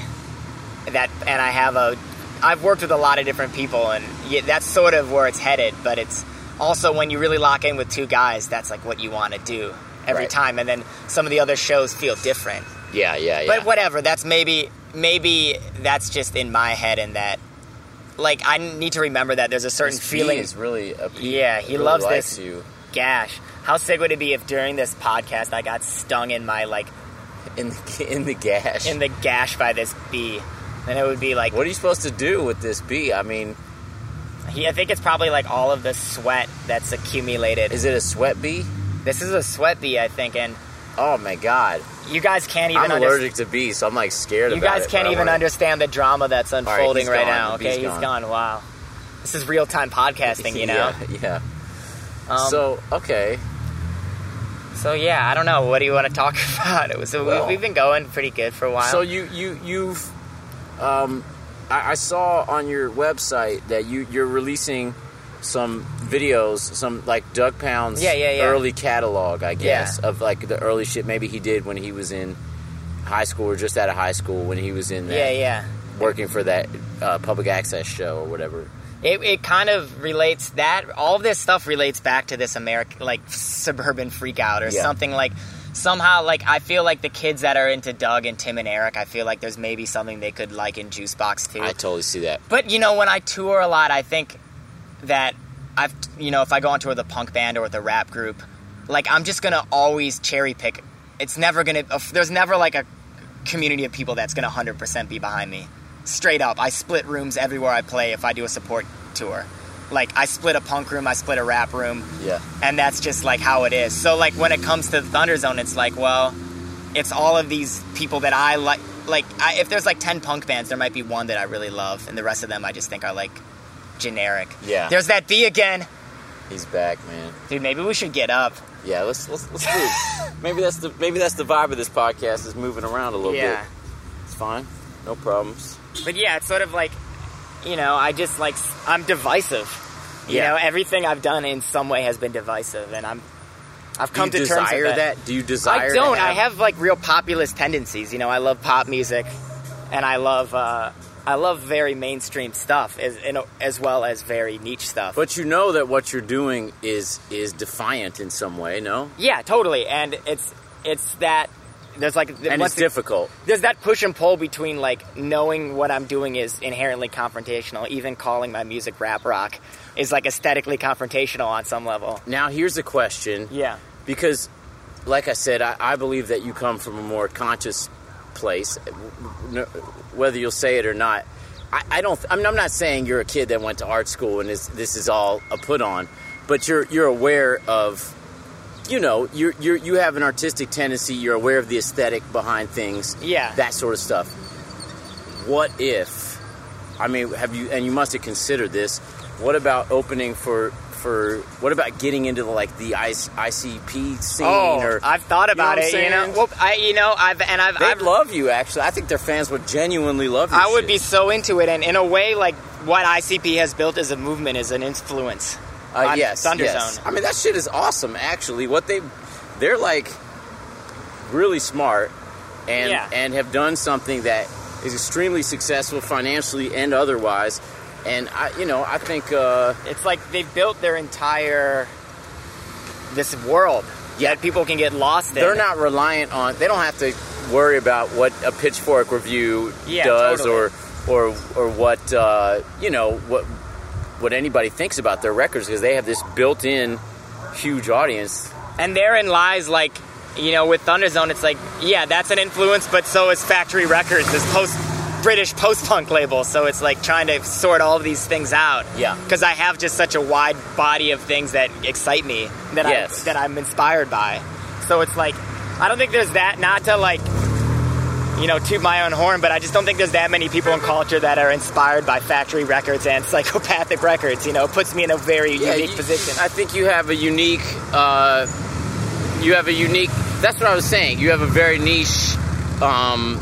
That and I have a. I've worked with a lot of different people, and yeah, that's sort of where it's headed. But it's also when you really lock in with two guys, that's like what you want to do every Right. time. And then some of the other shows feel different. Yeah, yeah, yeah. But whatever. That's maybe maybe that's just in my head, and that like I need to remember that there's a certain This feeling. is really a Yeah, he really loves this. you Gash. How sick would it be if during this podcast I got stung in my like in the in the gash. in the gash by this bee? Then it would be like what are you supposed to do with this bee? I mean, he, I think it's probably like all of the sweat that's accumulated. is it a sweat bee? This is a sweat bee, I think, and Oh my god, you guys can't even I'm under- allergic to bees, so I'm like scared You guys it, can't even wanna- understand the drama that's unfolding he's right, now. Okay, he's gone. gone. Wow, this is real time podcasting, you [LAUGHS] know. Yeah, yeah. Um, so okay, So yeah, I don't know. What do you want to talk [LAUGHS] about? It was so Well- we, we've been going pretty good for a while. so you you you've um, I, I saw on your website that you you're releasing some videos, some like Doug Pound's Yeah, yeah, yeah. early catalog, I guess, Yeah. of like the early shit maybe he did when he was in high school or just out of high school when he was in that, yeah, yeah. working for that uh, public access show or whatever. It, it kind of relates that all this stuff relates back to this American like suburban freak out or Yeah. something like somehow like I feel like the kids that are into Doug and Tim and Eric I feel like there's maybe something they could like in Juiceboxxx too. I totally see that. But you know, when I tour a lot, I think that I've you know if I go on tour with a punk band or with a rap group, like I'm just gonna always cherry pick. It's never gonna. Uh, there's never like a community of people that's gonna 100% be behind me. Straight up, I split rooms everywhere I play if I do a support tour. Like I split a punk room, I split a rap room, Yeah. and that's just like how it is. So like when it comes to the Thunder Zone, it's like well, it's all of these people that I like. Like I, if there's like ten punk bands, there might be one that I really love, and the rest of them I just think are like generic. Yeah. There's that B again, He's back, man. dude. Maybe we should get up. Yeah, let's let's let's move. [LAUGHS] maybe that's the maybe that's the vibe of this podcast is moving around a little yeah. bit. It's fine. No problems. But yeah, it's sort of like, you know, I just like I'm divisive. You Yeah. know, everything I've done in some way has been divisive, and I'm I've come to terms desire with that? Do you desire? I don't. I have like real populist tendencies. You know, I love pop music, and I love uh, I love very mainstream stuff as in, as well as very niche stuff. But you know that what you're doing is is defiant in some way, no? yeah, totally. And it's it's that there's like And it's it- difficult. there's that push and pull between like knowing what I'm doing is inherently confrontational. Even calling my music rap rock is like aesthetically confrontational on some level. Now here's a question. Yeah. Because, like I said, I, I believe that you come from a more conscious place, whether you'll say it or not. I, I don't. I mean, I'm not saying you're a kid that went to art school and this this is all a put on, but you're you're aware of, you know, you you you have an artistic tendency. You're aware of the aesthetic behind things. Yeah. That sort of stuff. What if? I mean, have you? And you must have considered this. What about opening for? For what about getting into the, like the ICP scene? Oh, or I've thought you know about it. You know, well, I you know I've and I've They'd I've love you. Actually, I think their fans would genuinely love you. I would be so into it, and in a way, like what ICP has built as a movement is an influence. Uh, on yes, Thunder yes. I mean, that shit is awesome. Actually, what they they're like really smart and Yeah. and have done something that is extremely successful financially and otherwise. And I, you know, I think uh, It's like they've built their entire this world that people can get lost in. they're not reliant on. They don't have to worry about what a Pitchfork review Yeah, does totally. or or or what uh, you know what what anybody thinks about their records because they have this built-in huge audience. And therein lies like you know, with Thunder Zone, it's like, yeah, that's an influence, but so is Factory Records, this post British post punk label. So it's like trying to sort all of these things out. Yeah. Because I have just such a wide body of things that excite me that Yes. I that I'm inspired by. So it's like, I don't think there's that. Not to like, you know, toot my own horn, but I just don't think there's that many people in culture that are inspired by Factory Records and [LAUGHS] Psychopathic Records. You know, it puts me in a very unique you- position. I think you have a unique. Uh, you have a unique. That's what I was saying. You have a very niche um,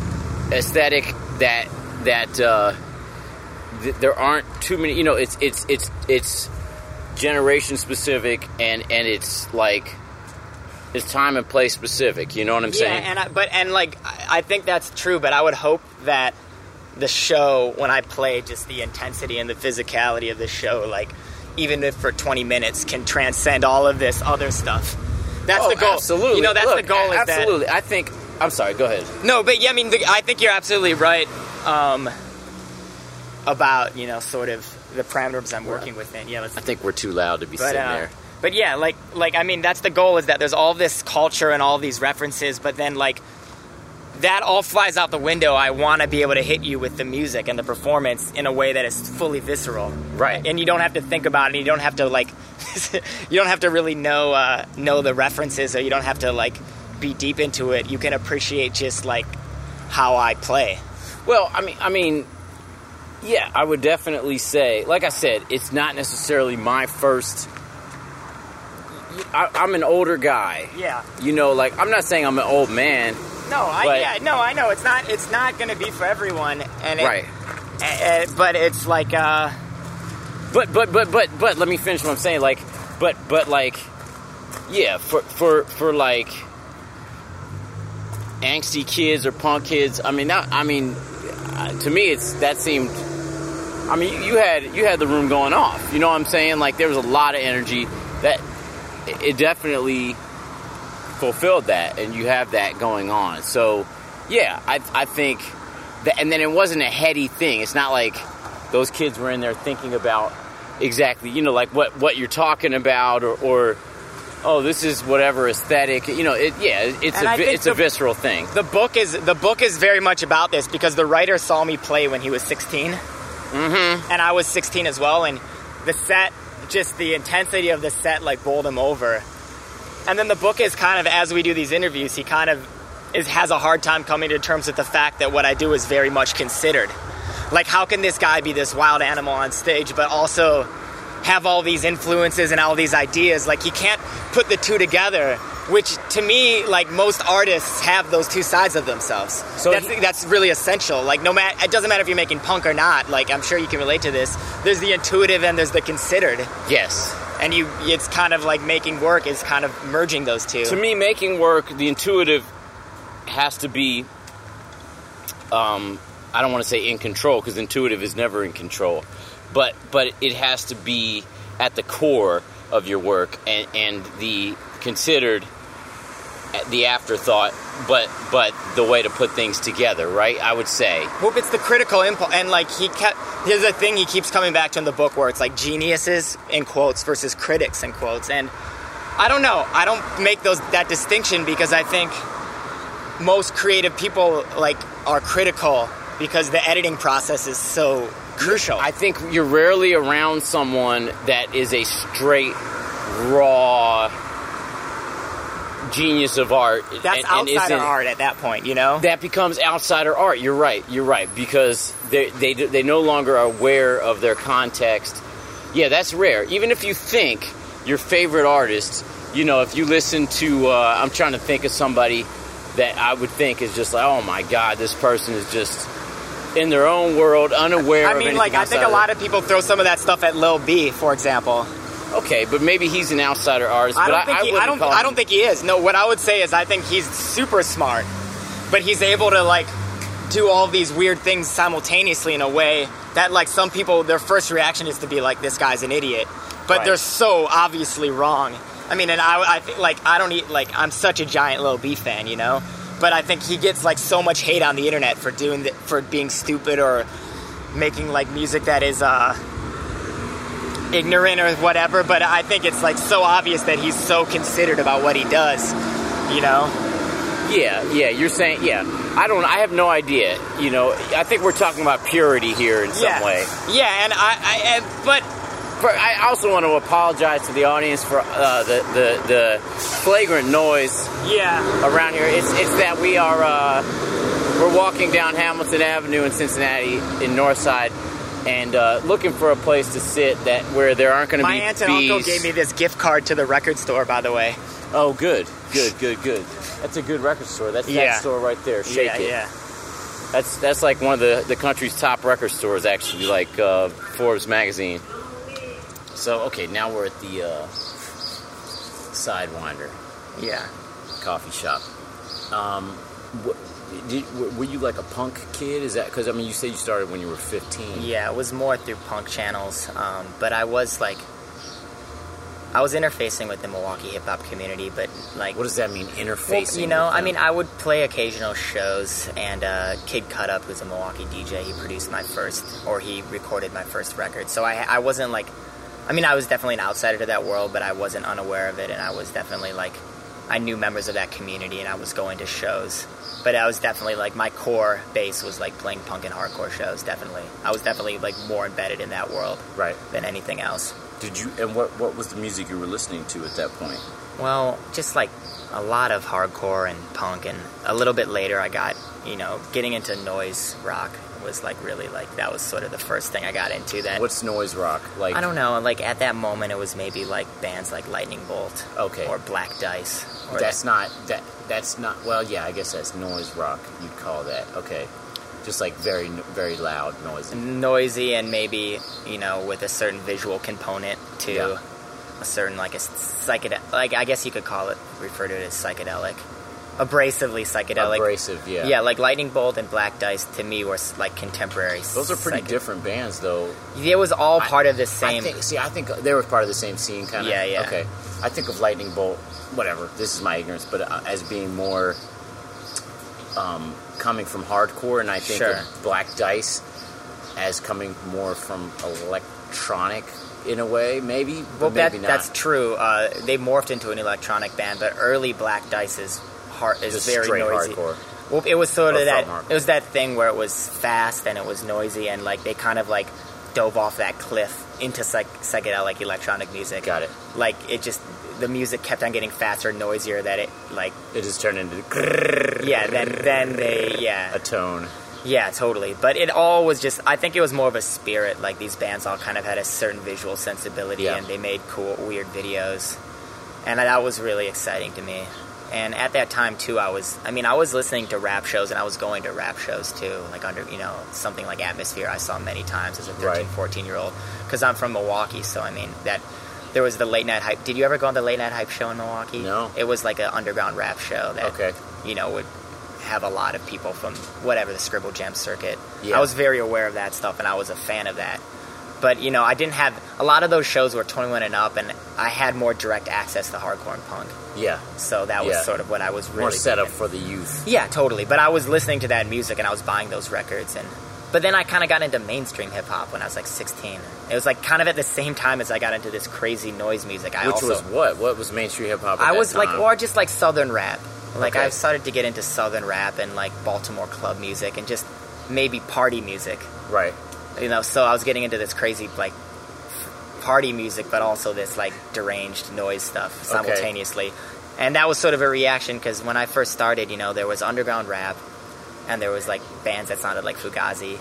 aesthetic that that uh, th- there aren't too many. You know, it's it's it's it's generation specific and and it's like it's time and place specific. You know what I'm Yeah, saying? and I, but and like I think that's true, but I would hope that the show when I play just the intensity and the physicality of the show, like even if for 20 minutes, can transcend all of this other stuff. That's Oh, the goal. Absolutely. You know, that's Look, the goal. Is absolutely. I think. I'm sorry. Go ahead. No, but yeah, I mean, the, I think you're absolutely right um, about you know sort of the parameters I'm working within. Yeah, let's I think we're too loud to be but, sitting uh, there. but yeah, like like I mean, that's the goal is that there's all this culture and all these references, but then like that all flies out the window. I want to be able to hit you with the music and the performance in a way that is fully visceral, Right. And you don't have to think about it. You don't have to like, [LAUGHS] you don't have to really know uh, know the references, or you don't have to like be deep into it. You can appreciate just like how I play. Well, I mean, I mean, yeah, I would definitely say, like I said, it's not necessarily my first. I, I'm an older guy, Yeah. you know. Like I'm not saying I'm an old man, No, I But- yeah, no, I know it's not it's not going to be for everyone, and it, right? eh, eh, but it's like uh. But but but but but let me finish what I'm saying. Like, but but like, yeah, for for for like angsty kids or punk kids. I mean, not. I mean, uh, to me, it's that seemed. I mean, you, had you had the room going off. You know what I'm saying? Like there was a lot of energy that it- it definitely fulfilled that, and you have that going on. So, yeah, I I think that, and then it wasn't a heady thing. It's not like those kids were in there thinking about exactly, you know, like what what you're talking about, or, or oh, this is whatever aesthetic. You know, it yeah, it's And a vi- it's a visceral thing. The book is the book is very much about this because the writer saw me play when he was 16, mm-hmm. and I was 16 as well, and the set, just the intensity of the set, like bowled him over. And then the book is kind of as we do these interviews, he kind of is has a hard time coming to terms with the fact that what I do is very much considered. Like, how can this guy be this wild animal on stage, but also have all these influences and all these ideas? Like, he can't put the two together. Which, to me, like most artists, have those two sides of themselves. So that's he- that's really essential. Like, no matter it doesn't matter if you're making punk or not. Like, I'm sure you can relate to this. There's the intuitive and there's the considered, Yes. and you it's kind of like making work is kind of merging those two. to me, making work, the intuitive has to be. Um, I don't want to say in control because intuitive is never in control, but but it has to be at the core of your work and and the considered the afterthought, but but the way to put things together, right? I would say. Well, it's the critical impulse, and like he kept. Here's the thing: he keeps coming back to in the book where it's like geniuses in quotes versus critics in quotes, and I don't know. I don't make those that distinction because I think most creative people like are critical because the editing process is so crucial. I think you're rarely around someone that is a straight, raw genius of art. That's and- and outsider isn't- art at that point, you know. That becomes outsider art. You're right. You're right because they they they no longer are aware of their context. Yeah, that's rare. Even if you think your favorite artist, you know, if you listen to, uh, I'm trying to think of somebody that I would think is just like, oh my god, this person is just in their own world, unaware. I mean, like I think a lot of people throw some of that stuff at Lil B, for example. Okay, but maybe he's an outsider artist. I but don't think he, I don't I don't think he is. No, what I would say is I think he's super smart, but he's able to like do all these weird things simultaneously in a way that like some people their first reaction is to be like this guy's an idiot, but Right. they're so obviously wrong. I mean, and I I think like I don't eat like I'm such a giant Lil B fan, you know, but I think he gets like so much hate on the internet for doing the, for being stupid or making like music that is uh ignorant or whatever, but I think it's like so obvious that he's so considered about what he does. You know? Yeah, yeah. You're saying, yeah. I don't. I have no idea. You know, I think we're talking about purity here in some yeah. way. Yeah, and I, I and, but I also want to apologize to the audience for uh, the, the the flagrant noise yeah, around here. It's it's that we are uh, we're walking down Hamilton Avenue in Cincinnati in Northside. And uh, looking for a place to sit that where there aren't going to be. my aunt bees. and uncle gave me this gift card to the record store, by the way. Oh, good, good, good, good. That's a good record store. That's Yeah. that store right there. Shake yeah, it. yeah. That's that's like one of the, the country's top record stores, actually, like uh, Forbes magazine. So okay, now we're at the uh, Sidewinder Yeah. coffee shop. Um, wh- did, were you like a punk kid? Is that because I mean you said you started when you were 15? Yeah, it was more through punk channels, um, but I was like, I was interfacing with the Milwaukee hip hop community, but like, What does that mean? interfacing? Well, you know, I mean, I would play occasional shows, and uh, Kid Cut Up, who's a Milwaukee DJ, he produced my first, or he recorded my first record. So I, I wasn't like, I mean, I was definitely an outsider to that world, but I wasn't unaware of it, and I was definitely like, I knew members of that community, and I was going to shows. But I was definitely like my core base was like playing punk and hardcore shows. Definitely, I was definitely like more embedded in that world right. than anything else. Did you? And what what was the music you were listening to at that point? Well, just like a lot of hardcore and punk, and a little bit later, I got you know getting into noise rock was like really like that was sort of the first thing I got into. That What's noise rock? Like I don't know, like at that moment, it was maybe like bands like Lightning Bolt, Okay. or Black Dice, or That's not that. That's not. Well, yeah, I guess that's noise rock. You'd call that. Okay, just like very very loud noisy. noisy and maybe you know with a certain visual component to Yeah. a certain like a psychedelic like I guess you could call it refer to it as psychedelic abrasively psychedelic Abrasive, yeah. yeah like lightning bolt and black dice to me were like contemporary Those are pretty different bands, though. it was all I- part of the I same think. See, I think they were part of the same scene, kind of. Yeah, yeah. Okay, I think of Lightning Bolt. Whatever. This is my ignorance, but uh, as being more um, coming from hardcore, and I think Sure. of Black Dice as coming more from electronic in a way, maybe. well that, maybe not. that's true uh, they morphed into an electronic band but early black dice is hard is very straight noisy hardcore. Well, it was sort of that. hardcore. It was that thing where it was fast and it was noisy, and like they kind of like dove off that cliff into psych- psychedelic electronic music. Got it. Like it just the music kept on getting faster, and noisier. That it like It just turned into yeah. Then then they yeah a tone. yeah totally. But it all was just. I think it was more of a spirit. Like these bands all kind of had a certain visual sensibility, Yeah. and they made cool weird videos, and that was really exciting to me. And at that time too, I was, I mean, I was listening to rap shows and I was going to rap shows too, like under, you know, something like Atmosphere I saw many times as a 13, Right. 14 year old. Because I'm from Milwaukee, so I mean, that, there was the late night hype. Did you ever go on the late night hype show in Milwaukee? No. It was like an underground rap show that, Okay. you know, would have a lot of people from whatever, the Scribble Jam circuit. Yeah. I was very aware of that stuff and I was a fan of that. But, you know, I didn't have, a lot of those shows were 21 and up and I had more direct access to hardcore and punk. Yeah, So that was Yeah. sort of what I was really more set up for the youth. Yeah, totally. But I was listening to that music and I was buying those records and but then I kind of got into mainstream hip hop when I was like 16. It was like kind of at the same time as I got into this crazy noise music. I Which also was what? What was mainstream hip hop? I was like time? or just like southern rap. Like Okay. I started to get into southern rap and like Baltimore club music and just maybe party music. right. You know, so I was getting into this crazy like party music, but also this like deranged noise stuff simultaneously. And that was sort of a reaction because when I first started, you know, there was underground rap, and there was like bands that sounded like Fugazi,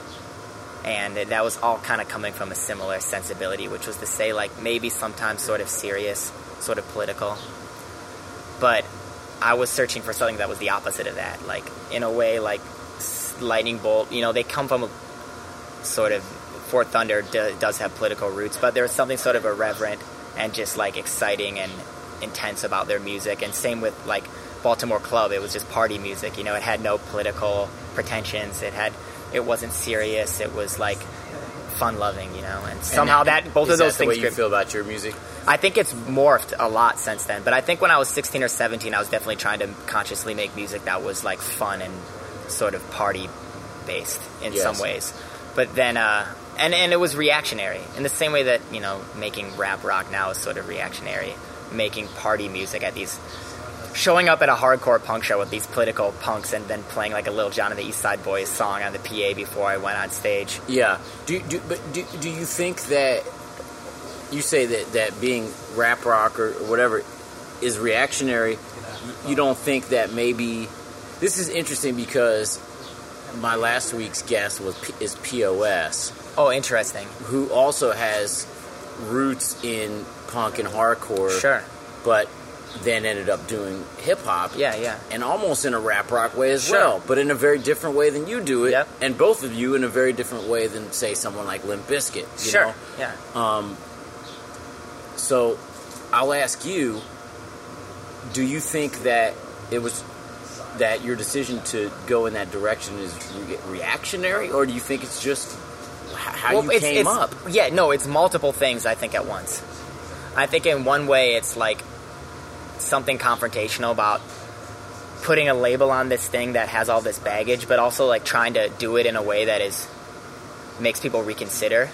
and that was all kind of coming from a similar sensibility, which was to say like maybe sometimes sort of serious, sort of political, but I was searching for something that was the opposite of that, like in a way like Lightning Bolt. You know, they come from a sort of Fort Thunder do, does have political roots, but there was something sort of irreverent and just like exciting and intense about their music. And same with like Baltimore Club, it was just party music. You know, it had no political pretensions. It had, it wasn't serious. It was like fun loving. You know, and somehow And that, both is of those that things. Way you feel about your music? I think it's morphed a lot since then. But I think when I was 16 or 17, I was definitely trying to consciously make music that was like fun and sort of party based in Yes. some ways. But then, uh, and and it was reactionary in the same way that you know making rap rock now is sort of reactionary. Making party music at these showing up at a hardcore punk show with these political punks and then playing like a Lil Jon and the East Side Boyz song on the PA before I went on stage. Yeah. Do do but do, do you think that you say that that being rap rock or whatever is reactionary? You don't think that maybe this is interesting because my last week's guest was P- is POS, Oh, interesting. who also has roots in punk and hardcore, Sure. but then ended up doing hip hop. Yeah, yeah. and almost in a rap rock way as Sure. well, but in a very different way than you do it, Yep. and both of you in a very different way than say someone like Limp Bizkit. You Sure. Know? Yeah. Um, so I'll ask you: Do you think that it was that your decision to go in that direction is re- reactionary, or do you think it's just how you it's, came it's- up? Yeah, no, it's multiple things I think at once. I think in one way it's like something confrontational about putting a label on this thing that has all this baggage, but also like trying to do it in a way that is makes people reconsider,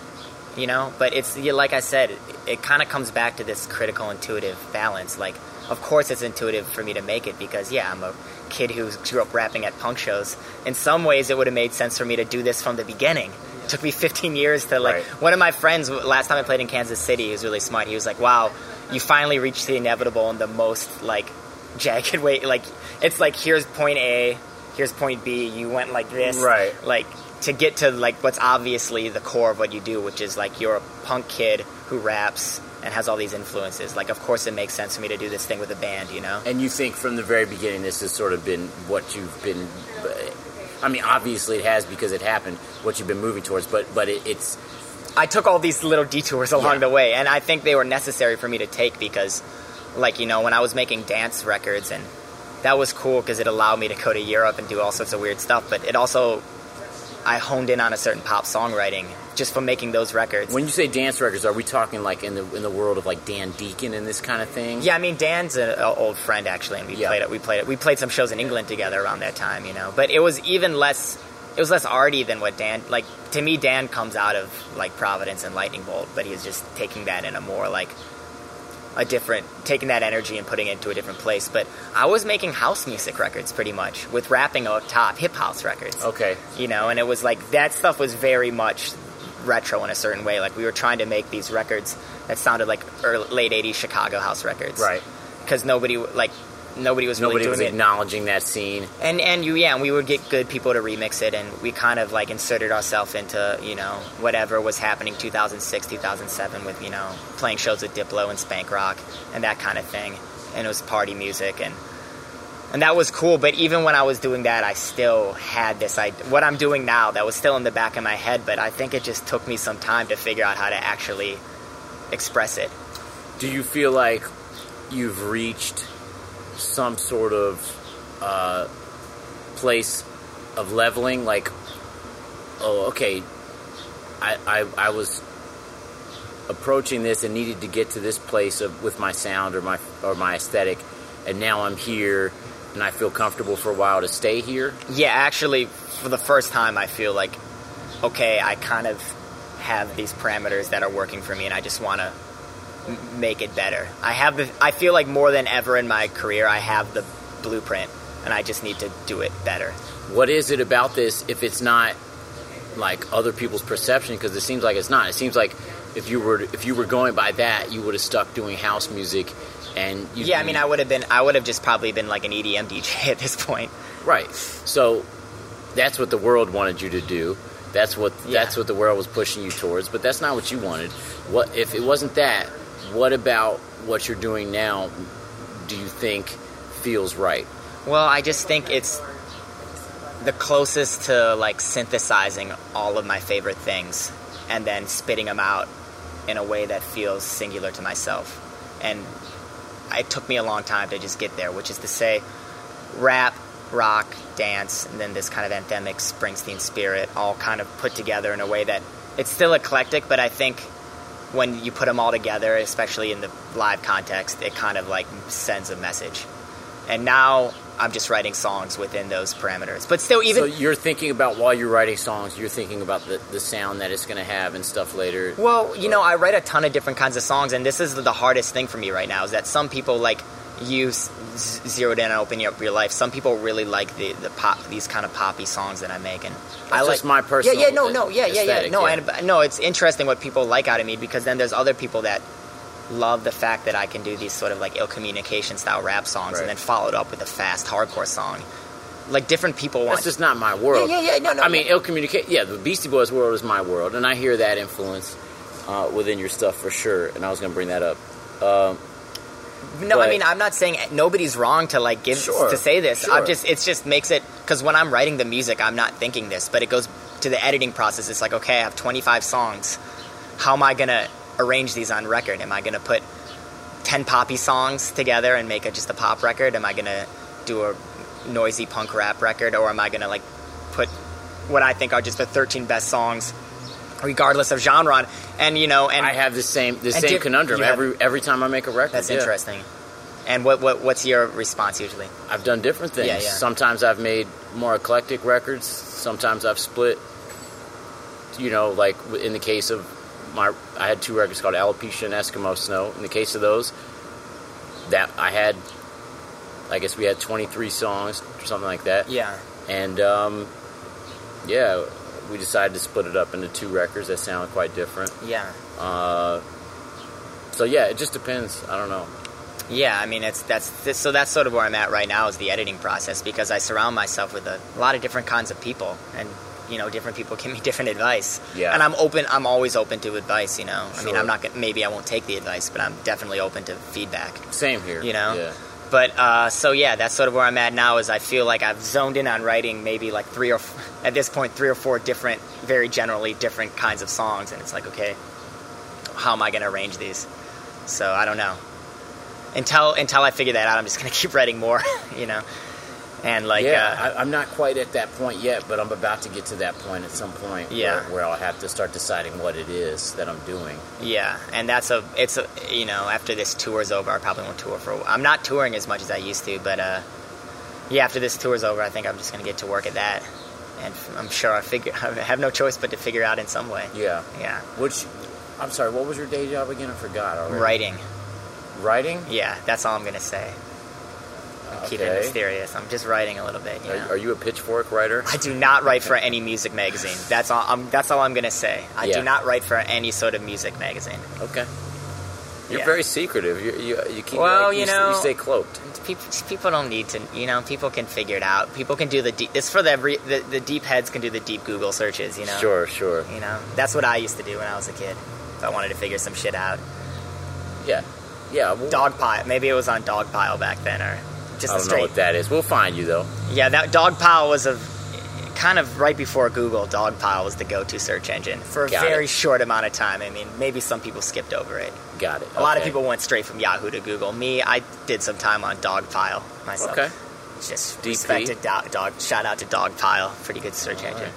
you know. But it's like I said, it, it kind of comes back to this critical intuitive balance. Like, of course, it's intuitive for me to make it because yeah, I'm a kid who grew up rapping at punk shows. In some ways, it would have made sense for me to do this from the beginning. It took me [LAUGHS] 15 years to like. Right. One of my friends last time I played in Kansas City, he was really smart. He was like, "Wow, you finally reached the inevitable in the most like [LAUGHS] jagged way. Like it's like here's point A, here's point B. You went like this, Right. Like to get to like what's obviously the core of what you do, which is like you're a punk kid who raps and has all these influences. Like of course it makes sense for me to do this thing with a band, you know? And you think from the very beginning this has sort of been what you've been. Uh, I mean, obviously it has because it happened. What you've been moving towards, but but it, it's I took all these little detours along Yeah. the way, and I think they were necessary for me to take because, like, you know, when I was making dance records, and that was cool because it allowed me to go to Europe and do all sorts of weird stuff, but it also, I honed in on a certain pop songwriting just from making those records. When you say dance records, are we talking like in the in the world of like Dan Deacon and this kind of thing? yeah, I mean Dan's an old friend actually, and we Yeah. played it. We played it. We played some shows in England together around that time, you know. But it was even less. It was less arty than what Dan. Like to me, Dan comes out of like Providence and Lightning Bolt, but he's just taking that in a more like a different, taking that energy and putting it into a different place. But I was making house music records pretty much with rapping up top, hip house records Okay. you know and it was like that stuff was very much retro in a certain way like we were trying to make these records that sounded like early, late 80s chicago house records Right. because nobody like nobody was Nobody really was doing it acknowledging that scene. and and you yeah and we would get good people to remix it and we kind of like inserted ourselves into you know whatever was happening 2006 2007 with you know playing shows with diplo and spank rock and that kind of thing and it was party music and and that was cool but even when i was doing that i still had this I, what i'm doing now that was still in the back of my head but i think it just took me some time to figure out how to actually express it Do you feel like you've reached some sort of uh, place of leveling? Like, oh, okay, I, I, I was approaching this and needed to get to this place of with my sound or my or my aesthetic, and now I'm here and I feel comfortable for a while to stay here. Yeah, actually, for the first time, I feel like, okay, I kind of have these parameters that are working for me, and I just want to m- make it better. I have the. I feel like more than ever in my career, I have the blueprint, and I just need to do it better. What is it about this if it's not like other people's perception? Because it seems like it's not. It seems like if you were if you were going by that, you would have stuck doing house music, and you, Yeah, I mean, I would have been. I would have just probably been like an EDM DJ [LAUGHS] at this point. right. So that's what the world wanted you to do. That's what Yeah. that's what the world was pushing you towards. But that's not what you wanted. What if it wasn't that? What about what you're doing now? Do you think feels right? Well, I just think it's the closest to like synthesizing all of my favorite things and then spitting them out in a way that feels singular to myself. And it took me a long time to just get there, which is to say, rap, rock, dance, and then this kind of anthemic Springsteen spirit all kind of put together in a way that it's still eclectic, but I think when you put them all together, especially in the live context, it kind of like sends a message. And now I'm just writing songs within those parameters. But still, even so you're thinking about while you're writing songs, you're thinking about the, the sound that it's going to have and stuff later. Well, you know, I write a ton of different kinds of songs, and this is the hardest thing for me right now. Is that some people like you zeroed in and opening up your life. Some people really like the, the pop, these kind of poppy songs that I make, and I like just my personal Yeah, yeah, no, no, yeah, yeah, yeah, no, yeah. and no. It's interesting what people like out of me because then there's other people that love the fact that I can do these sort of like ill communication style rap songs Right. and then followed up with a fast hardcore song. Like different people want. That's just not my world. Yeah, yeah, yeah, no, no, I mean, ill communicate. Yeah, the Beastie Boys world is my world, and I hear that influence uh, within your stuff for sure. And I was going to bring that up. Um, No, I mean I'm not saying nobody's wrong to like give Sure, to say this. sure. I'm just it's just makes it because when I'm writing the music, I'm not thinking this, but it goes to the editing process. It's like okay, I have 25 songs. How am I gonna arrange these on record? Am I gonna put 10 poppy songs together and make it just a pop record? Am I gonna do a noisy punk rap record, or am I gonna like put what I think are just the 13 best songs, regardless of genre? on? And you know, and I have the same the same conundrum have- every every time I make a record. that's yeah. interesting. And what, what what's your response usually? I've done different things. Yeah, yeah. Sometimes I've made more eclectic records. Sometimes I've split. You know, like in the case of my, I had two records called Alopecia and Eskimo Snow. In the case of those, that I had, I guess we had 23 songs or something like that. Yeah. And um, yeah, we decided to split it up into two records that sound quite different. Yeah. Uh, so yeah, it just depends. I don't know. Yeah, I mean it's that's this, so that's sort of where I'm at right now is the editing process because I surround myself with a lot of different kinds of people and you know different people [LAUGHS] give me different advice. Yeah. And I'm open I'm always open to advice, you know. I mean, I'm not gonna, maybe I won't take the advice, but I'm definitely open to feedback. Same here. You know? Yeah. But uh, so yeah, that's sort of where I'm at now. Is I feel like I've zoned in on writing maybe like three or f- [LAUGHS] at this point three or four different, very generally different kinds of songs, and it's like okay, how am I going to arrange these? So I don't know. Until until I figure that out, I'm just going [LAUGHS] to keep writing more, you know. And like yeah, uh, I, I'm not quite at that point yet, but I'm about to get to that point at some point. Yeah. where, where I'll have to start deciding what it is that I'm doing. yeah, and that's a it's a you know after this tour's over, I probably won't tour for. I'm not touring as much as I used to, but uh, yeah, after this tour's over, I think I'm just going to get to work at that. And I'm sure I figure [LAUGHS] I have no choice but to figure out in some way. Yeah. Yeah, Which, I'm sorry, what was your day job again? I forgot already. writing. Writing. Yeah, that's all I'm going to say. Keep it Okay. mysterious. I'm just writing a little bit. You know? Are, are you a pitchfork writer? I do not write for any music magazine. That's all. I'm, that's all I'm gonna say. I Yeah. do not write for any sort of music magazine. Okay. You're Yeah. very secretive. You, you, you keep. Well, like, you s- know- you stay cloaked. People, people don't need to. You know, people can figure it out. People can do the deep. This for the, every, the the deep heads can do the deep Google searches. You know. Sure, sure. You know, that's what I used to do when I was a kid. If I wanted to figure some shit out. Yeah, yeah. Well, Dogpile. Maybe it was on Dogpile back then, or just I don't know what that is. We'll find you though. Yeah, that Dogpile was a kind of right before Google. Dogpile was the go-to search engine for a Got very it. short amount of time. I mean, maybe some people skipped over it. Got it. A lot of people went straight from Yahoo to Google. Me, I did some time on Dogpile myself. Okay. Just DP. respected dog, dog. Shout out to Dogpile. Pretty good search All engine. right.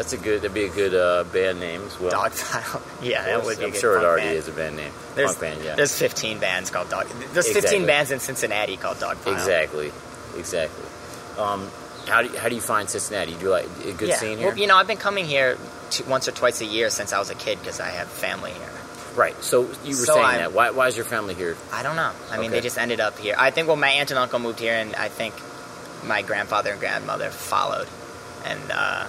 That's a good. That'd be a good uh, band name as well. Dogpile. [LAUGHS] yeah, that would be. a I'm sure it already band. is a band name. There's, Punk band, yeah. there's 15 bands called Dog. There's 15 Exactly. bands in Cincinnati called Dogpile. Exactly, exactly. Um, how do you, how do you find Cincinnati? Do you like a good yeah. scene here? Well, you know, I've been coming here two, once or twice a year since I was a kid because I have family here. right. So you were So saying I'm- that. Why, why is your family here? I don't know. I mean, Okay. they just ended up here. I think well, my aunt and uncle moved here, and I think my grandfather and grandmother followed. And uh,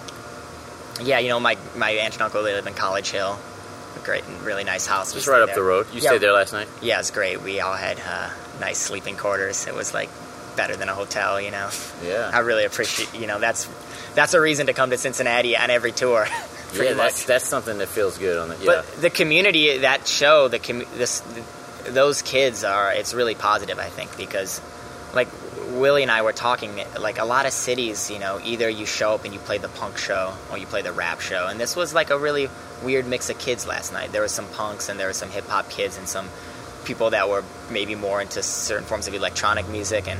yeah, you know, my my aunt and uncle they live in College Hill, a great, and really nice house. Just right up there. the road. You Yeah. stayed there last night. Yeah, it's great. We all had uh, nice sleeping quarters. It was like better than a hotel, you know. Yeah. I really appreciate, you know, that's that's a reason to come to Cincinnati on every tour. [LAUGHS] Yeah, that's much. that's something that feels good on the. Yeah. But the community, that show, the commu- this, those kids are. It's really positive, I think, because like Willie and I were talking, like a lot of cities, you know, either you show up and you play the punk show or you play the rap show, and this was like a really weird mix of kids last night. There was some punks and there were some hip hop kids and some people that were maybe more into certain forms of electronic music and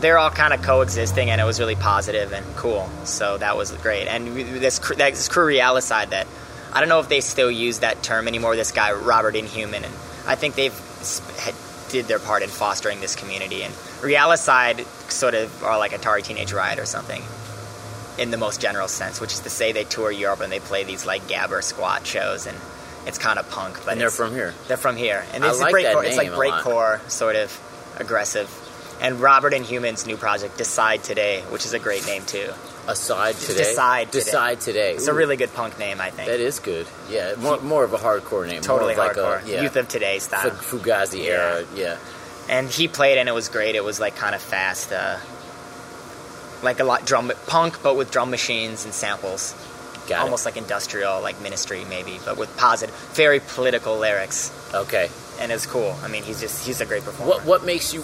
they're all kind of coexisting, and it was really positive and cool. So that was great. And this this crew Realicide that I don't know if they still use that term anymore. This guy Robert Inhuman, and I think they've had, did their part in fostering this community. And Realicide sort of are like Atari Teenage Riot or something. In the most general sense, which is to say, they tour Europe and they play these like gabber squat shows, and it's kind of punk. But and they're from here. they're from here, and it's like breakcore. It's like name a lot. breakcore sort of. aggressive. And Robert Inhuman's new project, Decide Today, which is a great name too. Aside today. Decide Today. Decide today. It's a really good punk name, I think. That is good. Yeah, more, more of a hardcore name. totally more of hardcore. like A, yeah. Youth of Today style. Fu- Fugazi era. Yeah. and he played and it was great. It was like kind of fast, uh, like a lot drum punk, but with drum machines and samples, Got almost like industrial, like Ministry maybe, but with positive, very political lyrics. Okay. and it's cool. I mean, he's just he's a great performer. What what makes you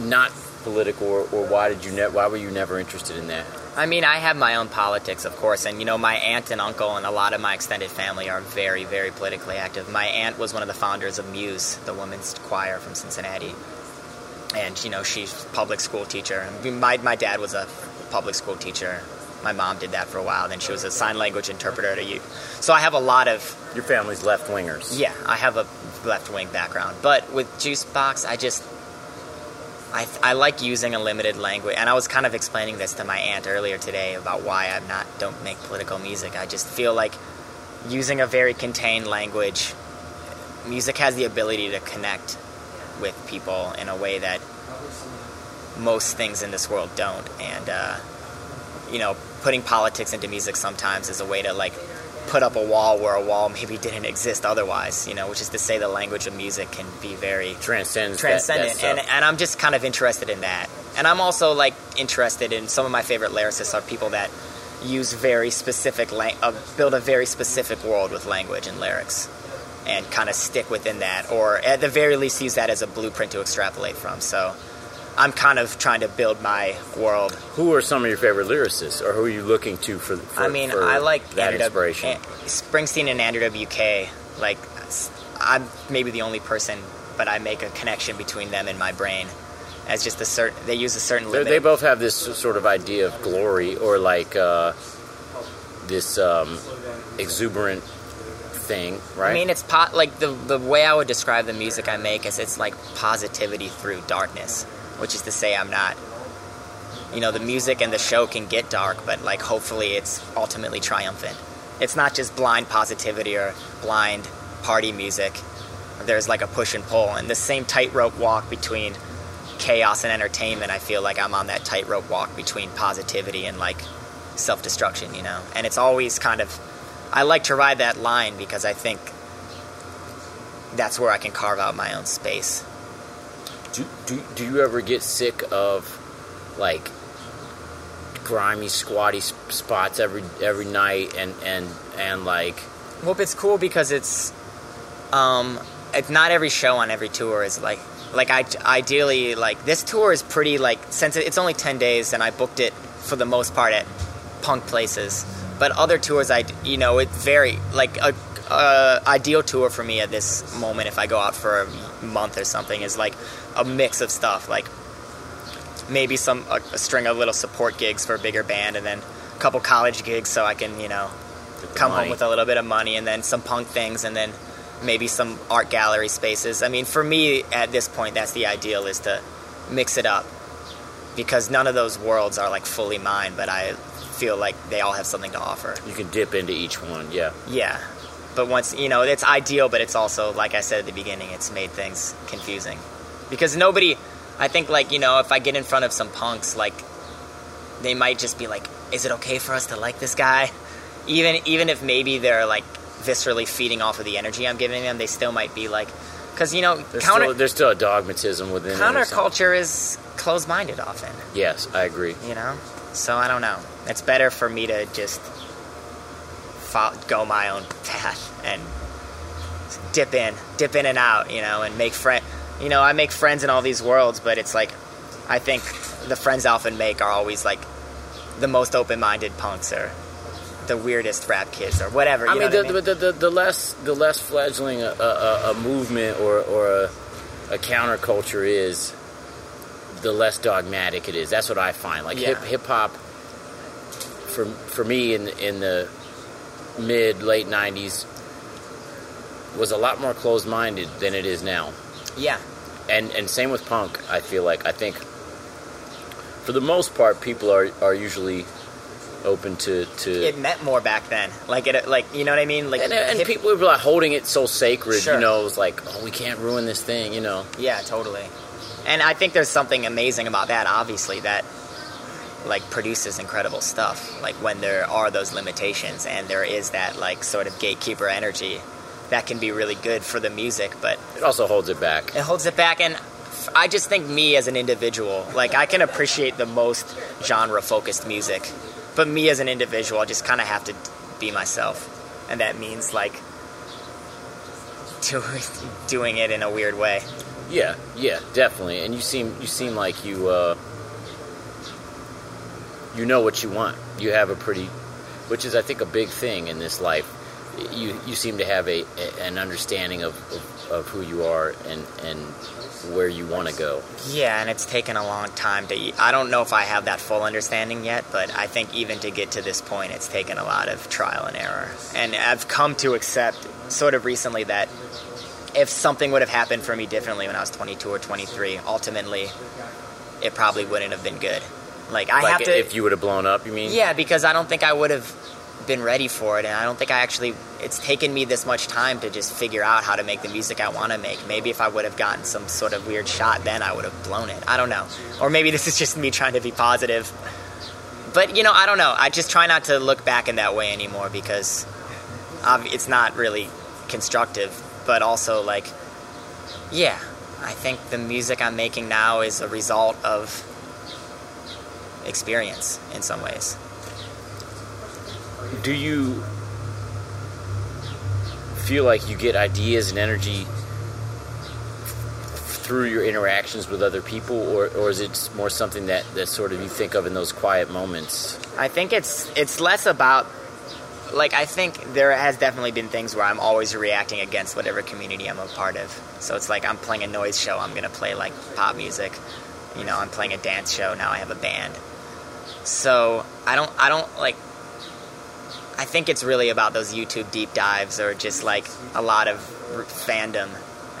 not political, or, or why did you ne- why were you never interested in that? I mean, I have my own politics, of course, and you know, my aunt and uncle and a lot of my extended family are very, very politically active. My aunt was one of the founders of Muse, the women's choir from Cincinnati, and you know, she's a public school teacher. My my dad was a public school teacher. My mom did that for a while. Then she was a sign language interpreter at a youth. So I have a lot of Your family's left wingers. yeah, I have a left wing background, but with Juiceboxxx, I just I, I like using a limited language, and I was kind of explaining this to my aunt earlier today about why I'm not don't make political music. I just feel like using a very contained language, music has the ability to connect with people in a way that most things in this world don't, and uh, you know, putting politics into music sometimes is a way to like put up a wall where a wall maybe didn't exist otherwise. You know, which is to say the language of music can be very Transcends transcendent, that and and I'm just kind of interested in that. And I'm also like interested in some of my favorite lyricists are people that use very specific lang- uh, build a very specific world with language and lyrics, and kind of stick within that, or at the very least use that as a blueprint to extrapolate from. So. I'm kind of trying to build my world who are some of your favorite lyricists, or who are you looking to for? for I mean, for I like that Andrew inspiration. Springsteen and Andrew WK. Like, I'm maybe the only person, but I make a connection between them in my brain as just a certain. They use a certain they both have this sort of idea of glory, or like uh, this um, exuberant thing, right? I mean, it's po- like the the way I would describe the music I make is it's like positivity through darkness, which is to say I'm not. You know, the music and the show can get dark, but like hopefully it's ultimately triumphant. It's not just blind positivity or blind party music. There's like a push and pull, and the same tightrope walk between chaos and entertainment. I feel like I'm on that tightrope walk between positivity and like self destruction, you know. And it's always kind of I like to ride that line because I think that's where I can carve out my own space. Do, do, do you ever get sick of like grimy, squatty spots every every night, and and and like Well, it's cool because it's um it's not every show on every tour is like like I ideally like this tour is pretty like since it's only 10 days and I booked it for the most part at punk places. But other tours I you know, it very like a uh, ideal tour for me at this moment if I go out for a month or something is like a mix of stuff like maybe some a, a string of little support gigs for a bigger band and then a couple college gigs so I can, you know, come money. home with a little bit of money and then some punk things and then maybe some art gallery spaces. I mean, for me at this point, that's the ideal is to mix it up because none of those worlds are like fully mine, but I feel like they all have something to offer. you can dip into each one. Yeah, Yeah. But once, you know, it's ideal, but it's also, like I said at the beginning, it's made things confusing. Because nobody, I think, like, you know, if I get in front of some punks, like, they might just be like, is it okay for us to like this guy? [LAUGHS] Even, even if maybe they're, like, viscerally feeding off of the energy I'm giving them, they still might be like, because, you know, there's counter, still there's still a dogmatism within it or something. counterculture is closed minded often Yes, I agree. you know so i don't know it's better for me to just go my own [LAUGHS] path and dip in dip in and out you know and make friend you know i make friends in all these worlds but it's like i think the friends I often make are always like the most open-minded punks or the weirdest rap kids or whatever I mean, the, what I mean? The, the, the less the less fledgling a, a, a movement or, or a, a counterculture is, the less dogmatic it is. That's what I find. Like hip Yeah. hip hop, for for me in in the mid late '90s, was a lot more closed minded than it is now. Yeah And and same with punk. I feel like I think, for the most part, people are are usually open to to. It meant more back then. Like it, like you know what I mean. Like and, and hip- people were like holding it so sacred, Sure. you know. It was like, oh, we can't ruin this thing, you know. Yeah, totally. And I think there's something amazing about that, obviously, that like produces incredible stuff. Like when there are those limitations and there is that like sort of gatekeeper energy that can be really good for the music, but It also holds it back. it holds it back and I just think me as an individual, like I can appreciate the most genre focused music, but me as an individual, I just kind of have to be myself. And that means like do, doing it in a weird way. Yeah, yeah, definitely. And you seem you seem like you uh, you know what you want. You have a pretty, which is I think a big thing in this life. You you seem to have a, a an understanding of, of, of who you are and and where you want to go. Yeah, and it's taken a long time to. I don't know if I have that full understanding yet, but I think even to get to this point, it's taken a lot of trial and error. And I've come to accept, sort of recently, that if something would have happened for me differently when I was 22 or 23, ultimately, it probably wouldn't have been good. Like I like have to. if you would have blown up, you mean? Yeah, because I don't think I would have been ready for it, and I don't think I actually. It's taken me this much time to just figure out how to make the music I want to make. Maybe if I would have gotten some sort of weird shot, then I would have blown it. I don't know. Or maybe [LAUGHS] this is just me trying to be positive. But you know, I don't know. I just try not to look back in that way anymore because it's not really constructive. But also, like, yeah, I think the music I'm making now is a result of experience in some ways. Do you feel like you get ideas and energy through your interactions with other people, or, or is it more something that, that sort of you think of in those quiet moments? I think it's it's less about like I think there has definitely been things where I'm always reacting against whatever community I'm a part of. So it's like I'm playing a noise show, I'm gonna play like pop music. You know, I'm playing a dance show, now I have a band. So I don't I don't like I think it's really about those YouTube deep dives or just like a lot of fandom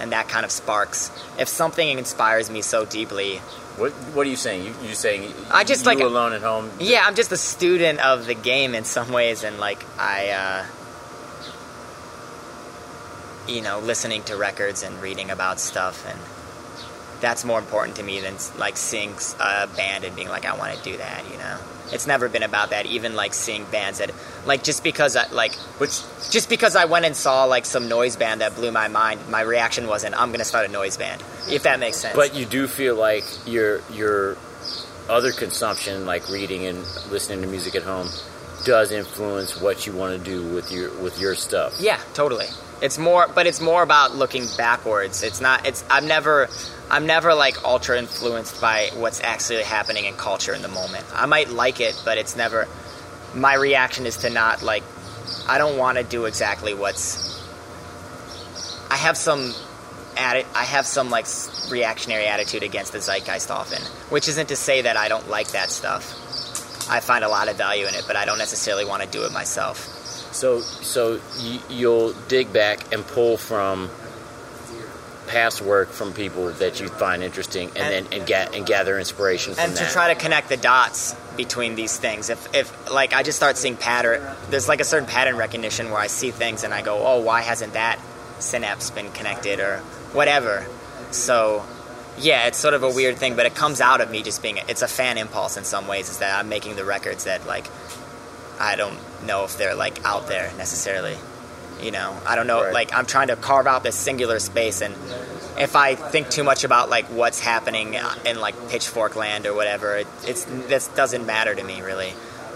and that kind of sparks. If something inspires me so deeply, What What are you saying? You you saying I just you like- alone at home? Yeah, I'm just a student of the game in some ways, and like I, uh, you know, listening to records and reading about stuff, and that's more important to me than like seeing a band and being like, I want to do that. You know, it's never been about that. Even like seeing bands that, like, just because I like, Which just because I went and saw like some noise band that blew my mind, my reaction wasn't, I'm gonna start a noise band. If that makes sense. But you do feel like your your other consumption, like reading and listening to music at home, does influence what you want to do with your with your stuff. Yeah, totally. It's more, but it's more about looking backwards. It's not. It's. I've never. I'm never like ultra influenced by what's actually happening in culture in the moment. I might like it, but it's never. My reaction is to not like. I don't want to do exactly what's. I have some. Atti- I have some like reactionary attitude against the zeitgeist often, which isn't to say that I don't like that stuff. I find a lot of value in it, but I don't necessarily want to do it myself. So so you, you'll dig back and pull from past work from people that you find interesting, and, And- then and get and gather inspiration from and that. to try to connect the dots between these things. If, if like i just start seeing pattern there's like a certain pattern recognition where i see things and i go oh why hasn't that synapse been connected or whatever? So yeah it's sort of a weird thing but it comes out of me just being it's a fan impulse in some ways is that i'm making the records that like i don't know if they're like out there necessarily you know i don't know Right. like i'm trying to carve out this singular space and if I think too much about like what's happening in like Pitchfork Land or whatever, it, it's this doesn't matter to me really.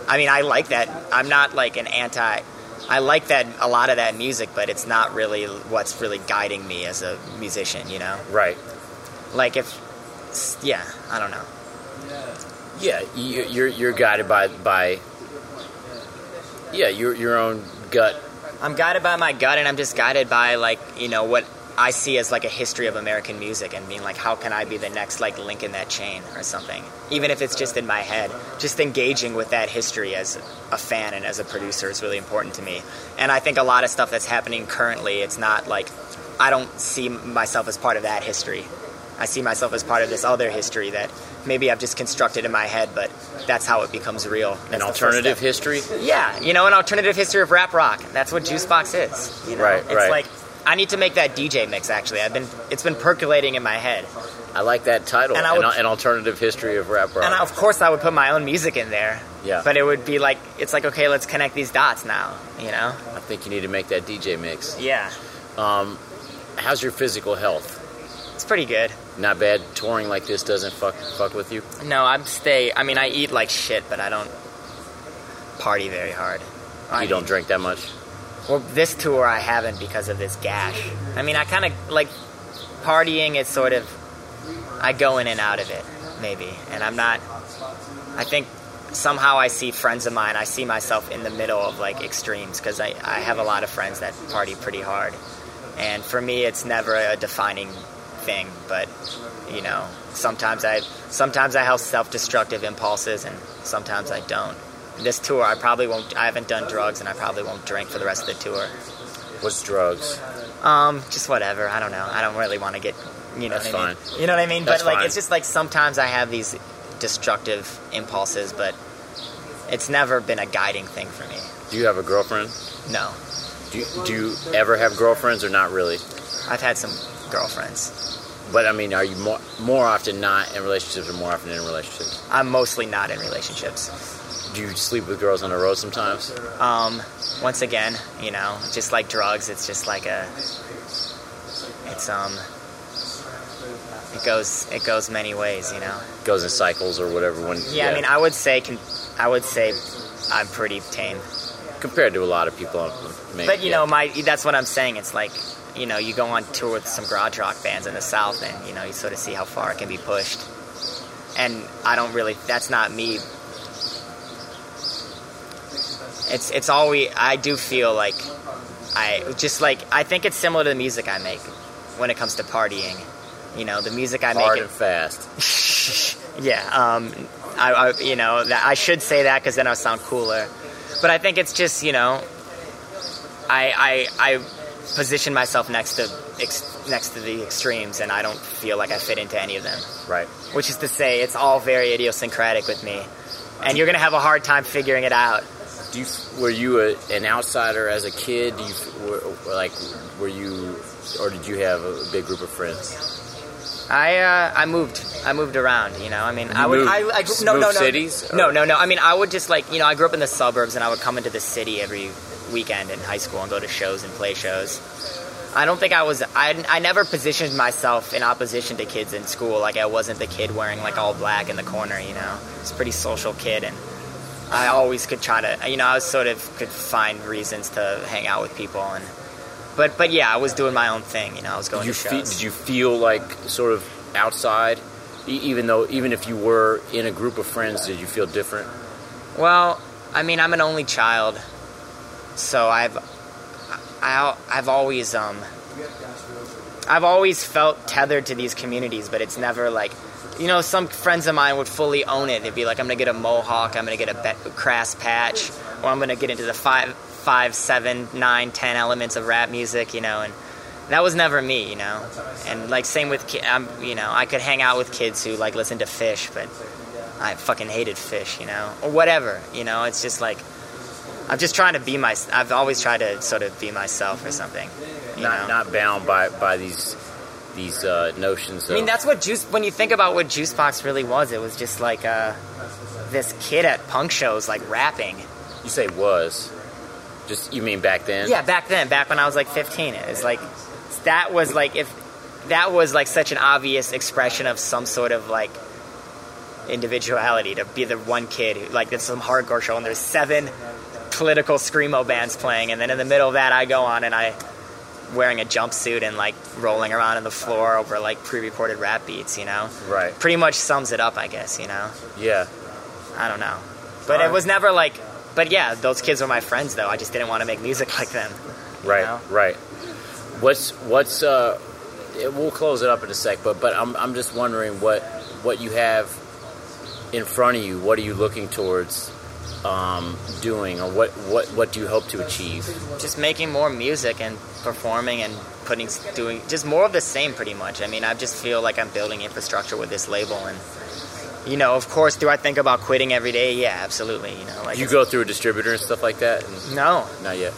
I mean, I like that. I'm not like an anti. I like that a lot of that music, but it's not really what's really guiding me as a musician. You know, right. like if yeah, I don't know. Yeah, you, you're you're guided by by yeah your your own gut. I'm guided by my gut, and I'm just guided by like you know what I see as like a history of American music, and being like, how can I be the next like link in that chain or something? Even if it's just in my head, just engaging with that history as a fan and as a producer is really important to me. And I think a lot of stuff that's happening currently, it's not like I don't see myself as part of that history. I see myself as part of this other history that maybe I've just constructed in my head, but that's how it becomes real. That's An alternative history. Yeah, you know, an alternative history of rap rock. That's what Juiceboxxx is. You know? Right, It's right. like I need to make that DJ mix. Actually, I've been it's been percolating in my head, I like that title. And I an, would- an alternative history of rap rock. and of course I would put my own music in there. Yeah. But it would be like it's like okay, let's connect these dots now. You know? I think you need to make that DJ mix. Yeah, Um, how's your physical health? It's pretty good. Not bad. Touring like this doesn't fuck fuck with you. No, I'm stay. I mean, I eat like shit, but I don't party very hard. I You don't mean- drink that much. Well, this tour I haven't because of this gash. I mean, I kind of like partying is sort of I go in and out of it maybe, and I'm not. I think somehow I see friends of mine. I see myself in the middle of like extremes because I I have a lot of friends that party pretty hard, and for me it's never a defining thing. But you know, sometimes I sometimes I have self-destructive impulses, and sometimes I don't. This tour, I probably won't. I haven't done drugs, and I probably won't drink for the rest of the tour. What's drugs? Um, just whatever. I don't know. I don't really want to get, you know, That's what I mean? fine. You know what I mean? That's but like, fine. it's just like sometimes I have these destructive impulses, but it's never been a guiding thing for me. Do you have a girlfriend? No, Do you, do you ever have girlfriends or not really? I've had some girlfriends. But I mean, are you more more often not in relationships or more often in relationships? I'm mostly not in relationships. Do you sleep with girls on the road sometimes? Um, once again, you know, just like drugs, it's just like a, it's um, it goes it goes many ways, you know. Goes in cycles or whatever. When Yeah, I mean, I would say, can, I would say, I'm pretty tame. compared to a lot of people, maybe, But you yeah. know, my that's what I'm saying. It's like you know, you go on tour with some garage rock bands in the South, and you know, you sort of see how far it can be pushed. And I don't really. That's not me. It's it's always. I do feel like I just like I think it's similar to the music I make when it comes to partying. You know, the music I hard make. and fast. [LAUGHS] Yeah, um, I, I, you know, that I should say that because then I'll sound cooler. But I think it's just, you know, I, I, I position myself next to ex, next to the extremes, and I don't feel like I fit into any of them. Right. Which is to say, it's all very idiosyncratic with me, and you're gonna have a hard time figuring it out. Do you were you a, an outsider as a kid? Do you were, like were you or did you have a big group of friends? I uh, I moved I moved around. You know, I mean, I would moved- I, I grew- no no no cities, no no no. I mean, I would just like you know I grew up in the suburbs and I would come into the city every weekend in high school and go to shows and play shows. I don't think I was I, I never positioned myself in opposition to kids in school. Like I wasn't the kid wearing like all black in the corner. You know, I was a pretty social kid and. I always could try to, you know, I was sort of could find reasons to hang out with people, and but but yeah, I was doing my own thing, you know. I was going Did to shows. did you feel like sort of outside, E- even though even if you were in a group of friends, did you feel different? Well, I mean, I'm an only child, so I've I, I've always um I've always felt tethered to these communities, but it's never like you know some friends of mine would fully own it. They'd be like, I'm gonna get a mohawk, I'm gonna get a be- Crass patch, or I'm gonna get into the five five seven nine ten elements of rap music, you know, and that was never me, you know. And like same with ki- I'm, you know, I could hang out with kids who like listen to Phish, but I fucking hated Phish, you know, or whatever, you know. It's just like I'm just trying to be my. I've always tried to sort of be myself or something. Not know? not bound by by these these uh, notions. Of, I mean, that's what Juice. When you think about what Juiceboxxx really was, it was just like uh, this kid at punk shows, like rapping. you say was. Just you mean back then? Yeah, back then, back when I was like 15, it was like that was like if that was like such an obvious expression of some sort of like individuality to be the one kid who like there's some hardcore show and there's seven political screamo bands playing and then in the middle of that I go on and I wearing a jumpsuit and like rolling around on the floor over like pre-recorded rap beats, you know. Right. Pretty much sums it up, I guess, you know. Yeah. I don't know. But it was never like but yeah, those kids were my friends though. I just didn't want to make music like them. Right. know? Right. What's what's uh? it- We'll close it up in a sec, but but I'm I'm just wondering what what you have in front of you. What are you looking towards? Um, doing, or what, what what do you hope to achieve? just making more music and performing and putting doing just more of the same pretty much i mean i just feel like i'm building infrastructure with this label and you know of course do i think about quitting every day yeah absolutely you know like You go through a distributor and stuff like that? And no not yet.